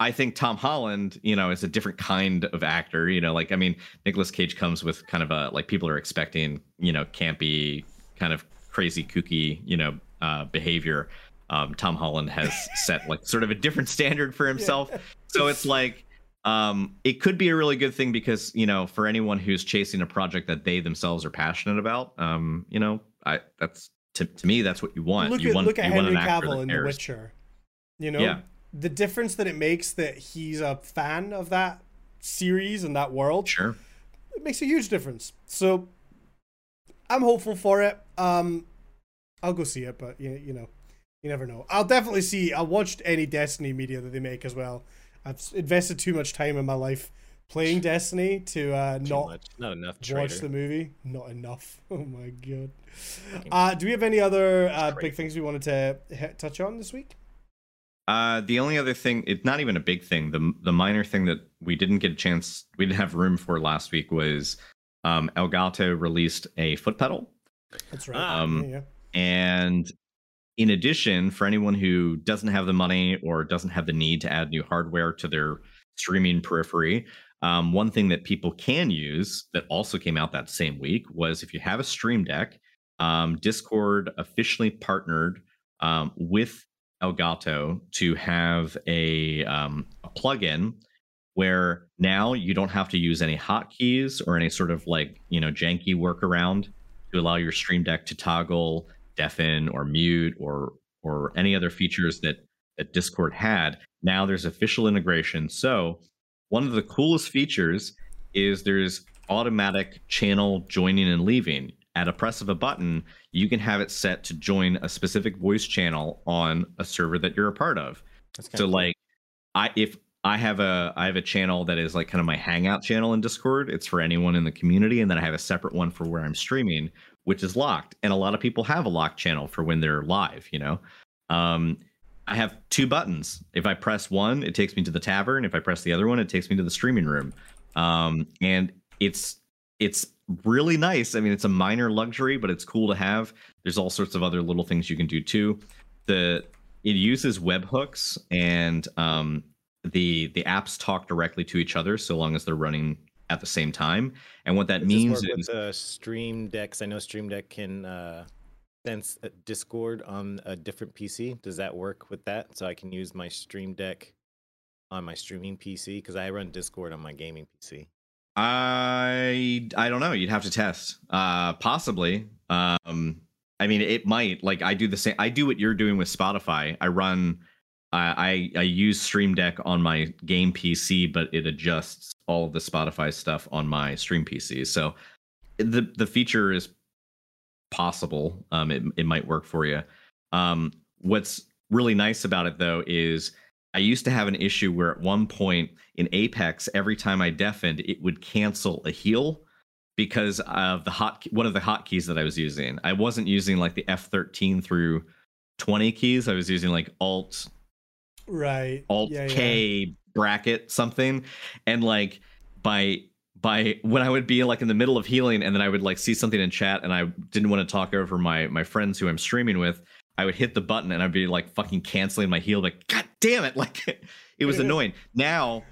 I think Tom Holland, you know, is a different kind of actor. You know, like I mean, Nicolas Cage comes with kind of a like people are expecting, you know, campy, kind of crazy, kooky, you know, uh, behavior. Um, Tom Holland has set like sort of a different standard for himself. Yeah. So it's like um, it could be a really good thing because you know for anyone who's chasing a project that they themselves are passionate about, um, you know, I that's to, to me that's what you want. Look you at want, look at Henry Cavill in. The Witcher. You know, yeah. the difference that it makes that he's a fan of that series and that world. Sure, it makes a huge difference. So I'm hopeful for it. Um, I'll go see it, but you, you know, you never know. I'll definitely see. I'll watch any Destiny media that they make as well. I've invested too much time in my life playing Destiny to uh, not much. not enough watch the movie. Not enough. Oh my god. Uh, do we have any other uh, big things we wanted to hit, touch on this week? Uh, the only other thing, it's not even a big thing. The the minor thing that we didn't get a chance, we didn't have room for last week was um, Elgato released a foot pedal. That's right. Um, yeah, yeah. And in addition, for anyone who doesn't have the money or doesn't have the need to add new hardware to their streaming periphery, um, one thing that people can use that also came out that same week was if you have a Stream Deck, um, Discord officially partnered um, with Elgato to have a, um, a plugin where now you don't have to use any hotkeys or any sort of like you know janky workaround to allow your Stream Deck to toggle deafen or mute or or any other features that that Discord had. Now there's official integration. So one of the coolest features is there's automatic channel joining and leaving. At a press of a button, you can have it set to join a specific voice channel on a server that you're a part of. So like I if I have a I have a channel that is like kind of my hangout channel in Discord. It's for anyone in the community, and then I have a separate one for where I'm streaming, which is locked. And a lot of people have a locked channel for when they're live. You know, um, I have two buttons. If I press one, it takes me to the tavern. If I press the other one, it takes me to the streaming room. Um, and it's it's really nice. I mean, it's a minor luxury, but it's cool to have. There's all sorts of other little things you can do too. The it uses webhooks and um, the the apps talk directly to each other so long as they're running at the same time. And what that Does means is with the Stream Decks. I know Stream Deck can uh, sense Discord on a different PC. Does that work with that? So I can use my Stream Deck on my streaming PC because I run Discord on my gaming PC. I I don't know. You'd have to test. Uh, possibly. Um, I mean, it might. Like I do the same. I do what you're doing with Spotify. I run I, I use Stream Deck on my game PC, but it adjusts all of the Spotify stuff on my stream PC. So the the feature is possible. Um, it it might work for you. Um, what's really nice about it though is I used to have an issue where at one point in Apex, every time I deafened, it would cancel a heal because of the hot one of the hotkeys that I was using. I wasn't using like the F13 through 20 keys. I was using like Alt right. Alt yeah, k yeah. bracket something. And like by by when i would be like in the middle of healing and then i would like see something in chat and i didn't want to talk over my my friends who i'm streaming with i would hit the button and i'd be like fucking canceling my heal like god damn it like it was annoying. Now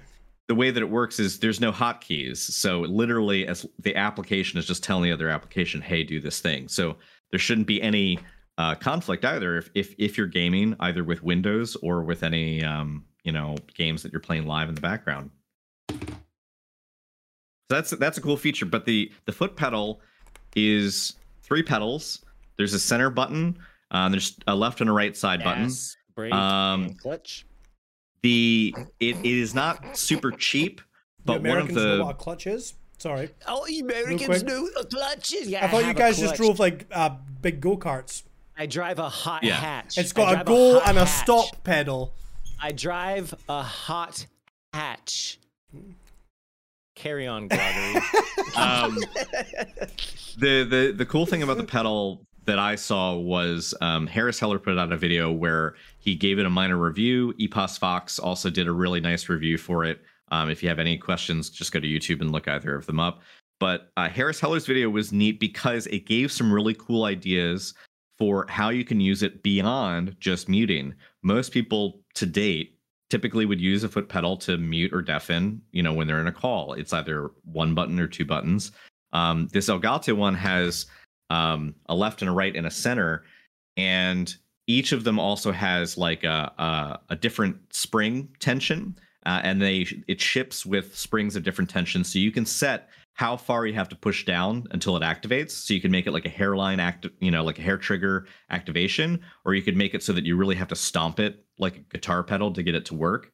the way that it works is there's no hotkeys. So literally as the application is just telling the other application hey do this thing. So there shouldn't be any uh, conflict either if, if if you're gaming either with Windows or with any um, you know games that you're playing live in the background. So that's that's a cool feature. But the the foot pedal is three pedals. There's a center button. Uh, there's a left and a right side yes, button. Um, clutch. The it, it is not super cheap, but one of the know what a. Sorry. Oh, Americans know clutches. Yeah, I thought you guys just drove like uh, big go karts. I drive a hot Yeah. hatch. It's got a drive go and a hatch. stop pedal. I drive a hot hatch. Carry on, Gregory. um, the the the cool thing about the pedal that I saw was um, Harris Heller put out a video where he gave it a minor review. EposVox also did a really nice review for it. Um, if you have any questions, just go to YouTube and look either of them up. But uh, Harris Heller's video was neat because it gave some really cool ideas for how you can use it beyond just muting. Most people to date typically would use a foot pedal to mute or deafen, you know, when they're in a call. It's either one button or two buttons. Um, this Elgato one has um, a left and a right and a center, and each of them also has like a a, a different spring tension, uh, and they it ships with springs of different tension, so you can set how far you have to push down until it activates. So you can make it like a hairline act, you know, like a hair trigger activation, or you could make it so that you really have to stomp it like a guitar pedal to get it to work.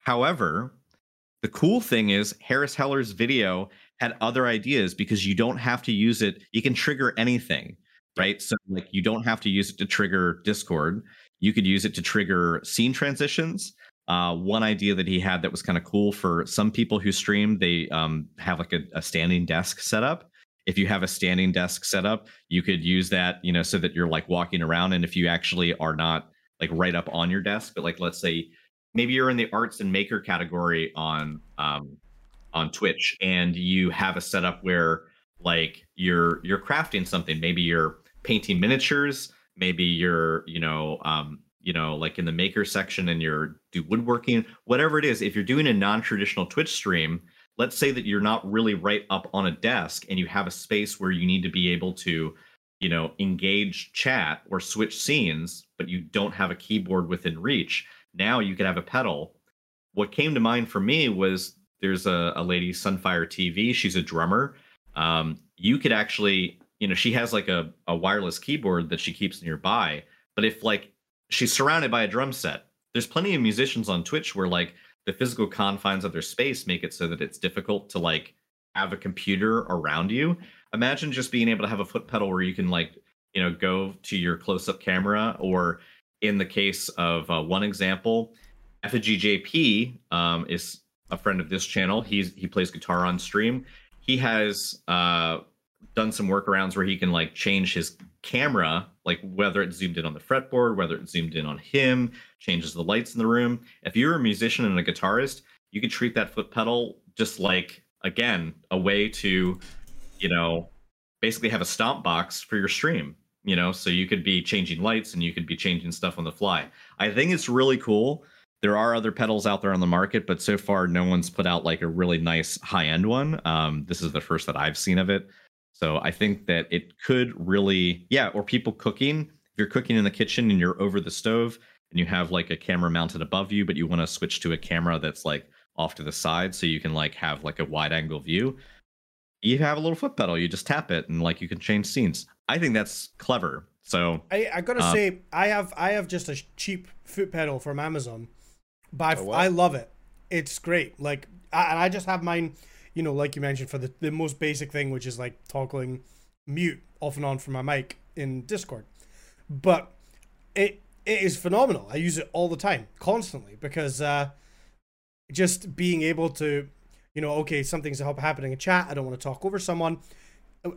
However, the cool thing is Harris Heller's video had other ideas because you don't have to use it. You can trigger anything, right? So like you don't have to use it to trigger Discord. You could use it to trigger scene transitions. Uh, one idea that he had that was kind of cool for some people who stream, they um, have like a, a standing desk set up. If you have a standing desk set up, you could use that, you know, so that you're like walking around. And if you actually are not like right up on your desk, but like let's say maybe you're in the arts and maker category on um, on Twitch, and you have a setup where like you're you're crafting something. Maybe you're painting miniatures. Maybe you're you know um, you know, like in the maker section and you're do woodworking, whatever it is, if you're doing a non-traditional Twitch stream, let's say that you're not really right up on a desk and you have a space where you need to be able to, you know, engage chat or switch scenes, but you don't have a keyboard within reach. Now you could have a pedal. What came to mind for me was there's a, a lady, Sunfire TV. She's a drummer. Um, you could actually, you know, she has like a, a wireless keyboard that she keeps nearby. But if like she's surrounded by a drum set. There's plenty of musicians on Twitch where like the physical confines of their space make it so that it's difficult to like have a computer around you. Imagine just being able to have a foot pedal where you can like, you know, go to your close-up camera or in the case of uh, one example, Effigy JP um, is a friend of this channel. He's he plays guitar on stream. He has uh, done some workarounds where he can like change his camera, like whether it zoomed in on the fretboard, whether it zoomed in on him, changes the lights in the room. If you're a musician and a guitarist, you could treat that foot pedal just like again a way to, you know, basically have a stomp box for your stream. You know, so you could be changing lights and you could be changing stuff on the fly. I think it's really cool. There are other pedals out there on the market, but so far no one's put out like a really nice high end one. Um, this is the first that I've seen of it. So I think that it could really, yeah, or people cooking. If you're cooking in the kitchen and you're over the stove and you have like a camera mounted above you, but you want to switch to a camera that's like off to the side so you can like have like a wide angle view, you have a little foot pedal. You just tap it and like you can change scenes. I think that's clever. So I, I gotta uh, say, I have I have just a cheap foot pedal from Amazon, but oh, I love it. It's great. Like, I, and I just have mine you know, like you mentioned, for the, the most basic thing, which is like toggling mute off and on from my mic in Discord. But it it is phenomenal. I use it all the time, constantly, because uh, just being able to, you know, okay, something's happening in chat. I don't want to talk over someone.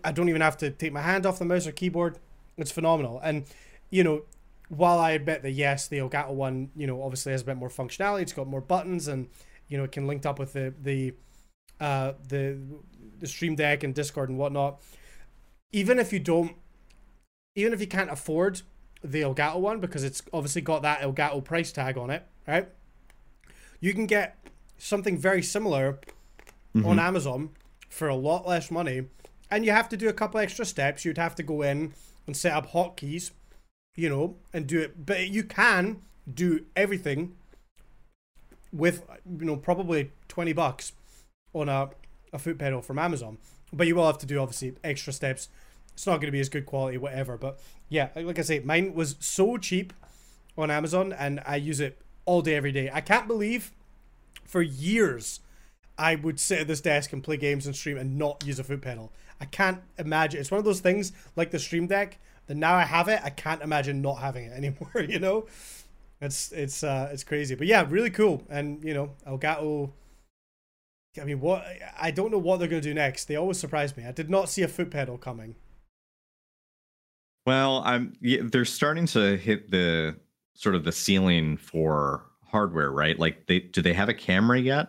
I don't even have to take my hand off the mouse or keyboard. It's phenomenal. And, you know, while I admit that yes, the Elgato one, you know, obviously has a bit more functionality. It's got more buttons and, you know, it can link up with the the uh, the the Stream Deck and Discord and whatnot. Even if you don't, even if you can't afford the Elgato one because it's obviously got that Elgato price tag on it, right? You can get something very similar mm-hmm. on Amazon for a lot less money, and you have to do a couple extra steps. You'd have to go in and set up hotkeys, you know, and do it. But you can do everything with you know probably twenty bucks on a, a foot pedal from Amazon. But you will have to do obviously extra steps. It's not going to be as good quality, whatever. But yeah, like I say, mine was so cheap on Amazon, and I use it all day, every day. I can't believe for years I would sit at this desk and play games and stream and not use a foot pedal. I can't imagine. It's one of those things like the Stream Deck that now I have it, I can't imagine not having it anymore. You know, it's it's uh it's crazy. But yeah, really cool. And you know, Elgato I mean, what? I don't know what they're going to do next. They always surprise me. I did not see a foot pedal coming. Well, I'm. Yeah, they're starting to hit the sort of the ceiling for hardware, right? Like, they do they have a camera yet?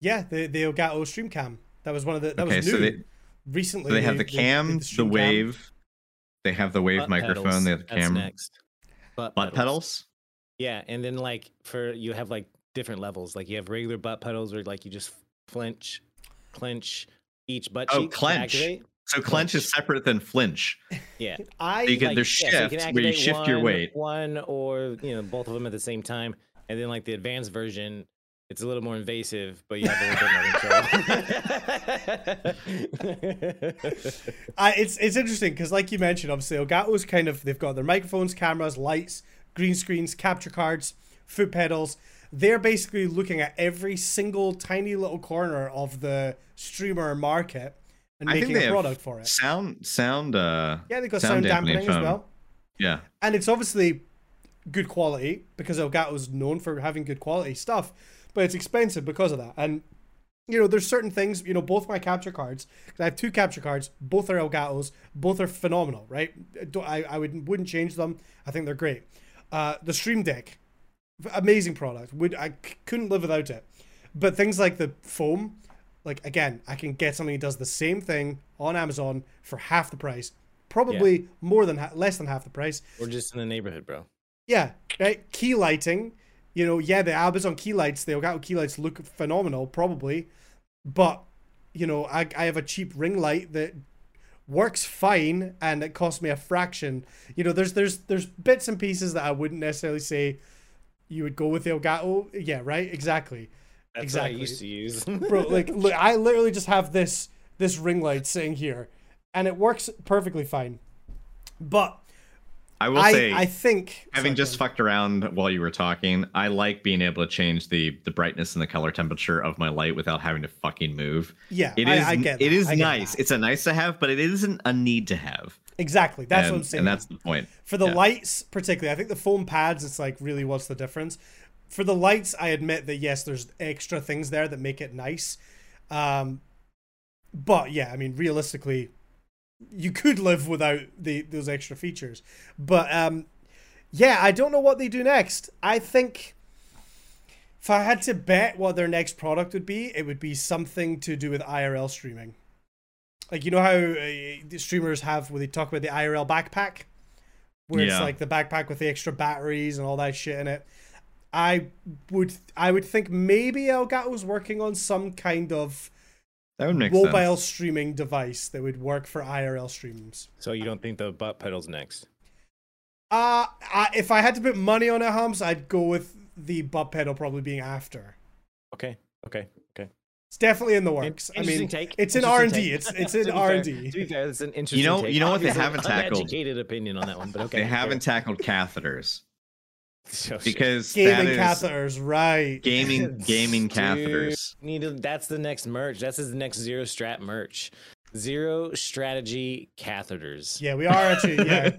Yeah, the the Elgato Stream Cam. That was one of the that okay, was new. So they, recently, so they have the cam, the, the, wave. Cam. They have the wave Butt microphone. Pedals. They have the camera. next. Butt, Butt pedals. pedals. Yeah, and then like for you have like different levels. Like you have regular butt pedals where like you just flinch, clench each butt Oh, cheek. to clench. activate. So clench is separate than flinch. Yeah. I You can- like, there's yeah, so you can shift where you activate shift your weight. One or you know both of them at the same time, and then like the advanced version, it's a little more invasive, but you have a little bit more control. I, it's it's interesting because, like you mentioned, obviously Elgato's kind of they've got their microphones, cameras, lights, green screens, capture cards, foot pedals. They're basically looking at every single tiny little corner of the streamer market and I making a product for it. Sound sound uh Yeah, they've got sound, dampening, as well, Yeah. and it's obviously good quality because Elgato's known for having good quality stuff, but it's expensive because of that. And you know, there's certain things. You know, both my capture cards. I have two capture cards. Both are Elgatos. Both are phenomenal. Right? I I would wouldn't change them. I think they're great. Uh, the Stream Deck, amazing product. Would I c- couldn't live without it. But things like the foam, like again, I can get something that does the same thing on Amazon for half the price. Probably more than ha- less than half the price. We're just in the neighborhood, bro. Yeah, right. Key lighting. You know, yeah, the Amazon key lights, the Elgato key lights look phenomenal, probably. But, you know, I, I have a cheap ring light that works fine and it costs me a fraction. You know, there's there's there's bits and pieces that I wouldn't necessarily say you would go with the Elgato. Yeah, right, exactly. That's Exactly. what I used to use. Bro, like look, I literally just have this this ring light sitting here and it works perfectly fine. But I will I, say I think having sorry, just fucked around while you were talking, I like being able to change the the brightness and the color temperature of my light without having to fucking move. yeah, it is. I, I get it that. is I get nice. It's a nice to have, but it isn't a need to have. Exactly. That's and, what I'm saying. And that's the point. For the yeah. lights, particularly, I think the foam pads, it's like really what's the difference. For the lights, I admit that yes, there's extra things there that make it nice. Um, but yeah, I mean, realistically, you could live without the those extra features. But um, yeah, I don't know what they do next. I think if I had to bet what their next product would be, it would be something to do with IRL streaming. Like you know how uh, streamers have when they talk about the IRL backpack, where it's like the backpack with the extra batteries and all that shit in it. I would I would think maybe Elgato's working on some kind of That would make mobile sense. streaming device that would work for IRL streams. so you don't think the butt pedals next? Uh I, if I had to put money on it, Humps, I'd go with the butt pedal probably being after. Okay. Okay. Okay. It's definitely in the works. I mean, take. it's in R and D. It's it's in R fair- and To D. be fair, it's an interesting. You know- take. you know what they haven't tackled? Uneducated opinion on that one, but okay. They haven't tackled catheters So because Gaming is catheters, right? gaming gaming Dude, catheters. Need to, that's the next merch. That's his next zero strat merch. Zero strategy catheters. Yeah, we are actually. Yeah,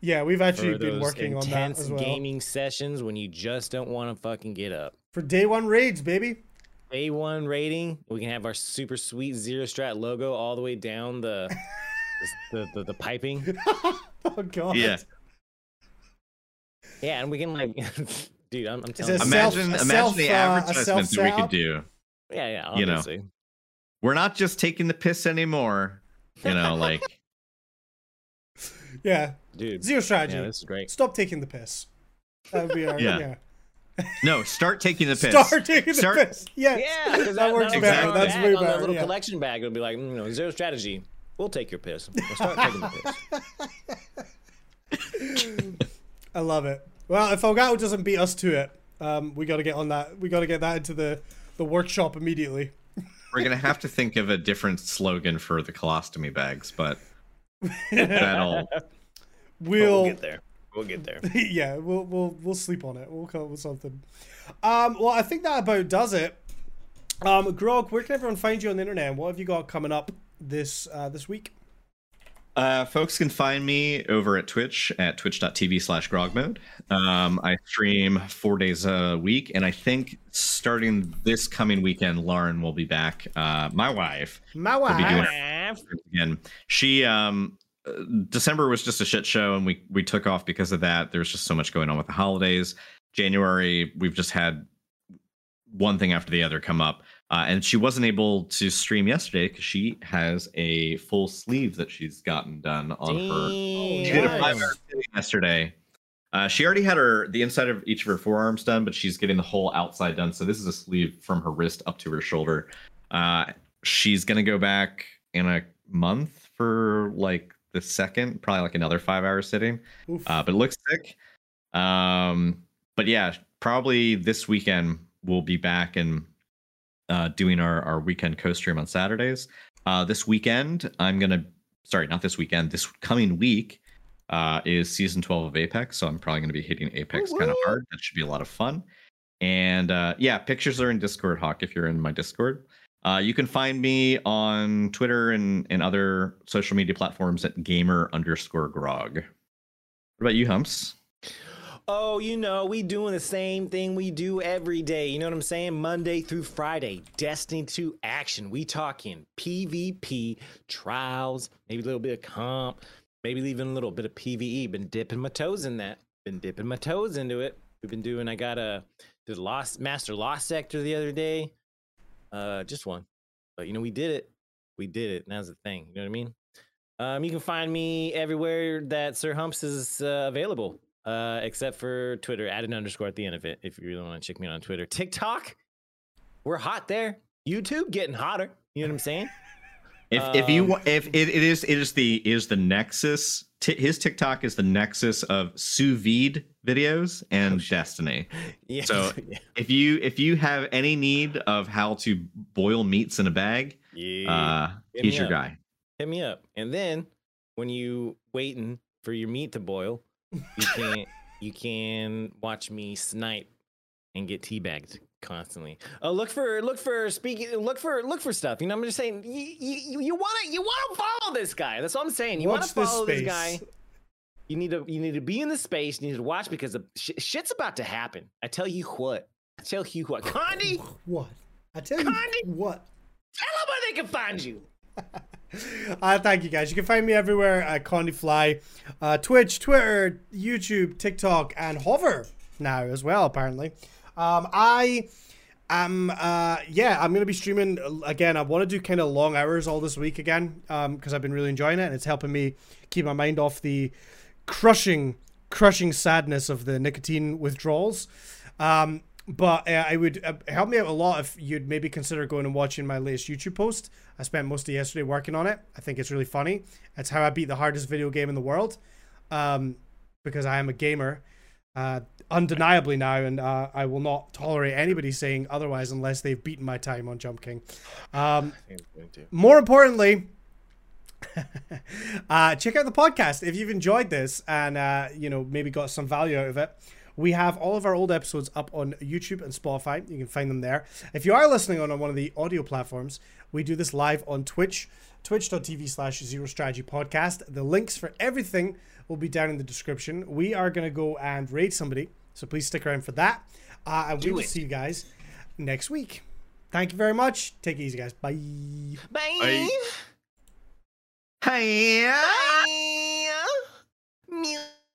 yeah, we've actually For been working on that intense as well gaming sessions when you just don't want to fucking get up. for day one raids, baby. A1 rating. We can have our super sweet zero strat logo all the way down the the, the, the piping. Oh god. yeah. Yeah, and we can like, dude, I'm, I'm telling you. self- Imagine a imagine self, the uh, that we could do. Yeah, yeah. You know, we're not just taking the piss anymore. You know, like Yeah. dude. Zero strategy. Yeah, this is great. Stop taking the piss. That would be our Yeah. yeah. No, start taking the piss. Start taking the Start- piss. Yeah. Yeah, because that works better. Exactly. That's way on that little yeah. collection bag, it'll be like, mm, you know, zero strategy. We'll take your piss. We'll start taking the piss. I love it. Well, if Elgato doesn't beat us to it, um, we got to get on that. We got to get that into the the workshop immediately. We're gonna have to think of a different slogan for the colostomy bags, but that'll We'll, We'll get there. We'll get there. yeah, we'll we'll we'll sleep on it. We'll come up with something. Um, well, I think that about does it. Um, Grog, where can everyone find you on the internet? And what have you got coming up this uh, this week? Uh, folks can find me over at Twitch at twitch.tv slash grogmode. Um, I stream four days a week, and I think starting this coming weekend, Lauren will be back. Uh, my wife My wife. again. She um, December was just a shit show, and we we took off because of that. There was just so much going on with the holidays. January, we've just had one thing after the other come up. Uh, and she wasn't able to stream yesterday because she has a full sleeve that she's gotten done on her she did a Damn. five hour yesterday Uh, she already had her the inside of each of her forearms done, but she's getting the whole outside done. So this is a sleeve from her wrist up to her shoulder. Uh, she's gonna go back in a month for like the second, probably like another five hour sitting. Uh, but it looks sick. Um, but yeah, probably this weekend we'll be back and uh, doing our our weekend co-stream on Saturdays. Uh, this weekend I'm gonna sorry, not this weekend. This coming week uh, is season 12 of Apex, so I'm probably gonna be hitting Apex kind of hard. That should be a lot of fun. And uh, yeah, pictures are in Discord, Hawk. If you're in my Discord. Uh, you can find me on Twitter and, and other social media platforms at gamer underscore grog. What about you, Humps? Oh, you know, we doing the same thing we do every day. You know what I'm saying? Monday through Friday, Destiny 2 action. We talking PvP, trials, maybe a little bit of comp, maybe even a little bit of PvE. Been dipping my toes in that. Been dipping my toes into it. We've been doing. I got a did lost master lost sector the other day. Uh, just one, but you know we did it. We did it. And the thing. You know what I mean? Um, you can find me everywhere that Sir Humps is uh, available, uh, except for Twitter. Add an underscore at the end of it if you really want to check me out on Twitter. TikTok, we're hot there. YouTube getting hotter. You know what I'm saying? If if you Um, if it, it is it is the is the nexus. T- his TikTok is the nexus of sous vide videos and Oh. Destiny. Yeah. So- yeah. If you if you have any need of how to boil meats in a bag, yeah. uh, Hit he's your up. guy. hit me up. And then when you waiting for your meat to boil, you can you can watch me snipe and get teabagged constantly. Oh, look for look for speaking look for look for stuff. You know, I'm just saying you you, you want to you want to follow this guy. That's what I'm saying. You wanna follow this, space. guy. You need to you need to be in the space. You need to watch because the sh- shit's about to happen. I tell you what. I tell you what. Condi, What? I tell you Condi! what. Tell them where they can find you. Uh, thank you guys. You can find me everywhere at Condi Fly, uh, Twitch, Twitter, YouTube, TikTok, and Hover now as well. Apparently, um, I am. Uh, yeah, I'm gonna be streaming uh, again. I want to do kind of long hours all this week again because I've been really enjoying it, and it's helping me keep my mind off the crushing, crushing sadness of the nicotine withdrawals. Um, but uh, I would uh, help me out a lot if you'd maybe consider going and watching my latest YouTube post. I spent most of yesterday working on it. I think it's really funny. It's how I beat the hardest video game in the world, um, because I am a gamer, uh, undeniably now, and uh, I will not tolerate anybody saying otherwise unless they've beaten my time on Jump King. Um, more importantly, uh, check out the podcast if you've enjoyed this and uh, you know maybe got some value out of it. We have all of our old episodes up on YouTube and Spotify. You can find them there. If you are listening on one of the audio platforms, we do this live on Twitch, twitch.tv slash zero strategy podcast. The links for everything will be down in the description. We are going to go and raid somebody, so please stick around for that. Uh, and Do we will it. see you guys next week. Thank you very much. Take it easy, guys. Bye. Bye. Bye. Bye. Bye.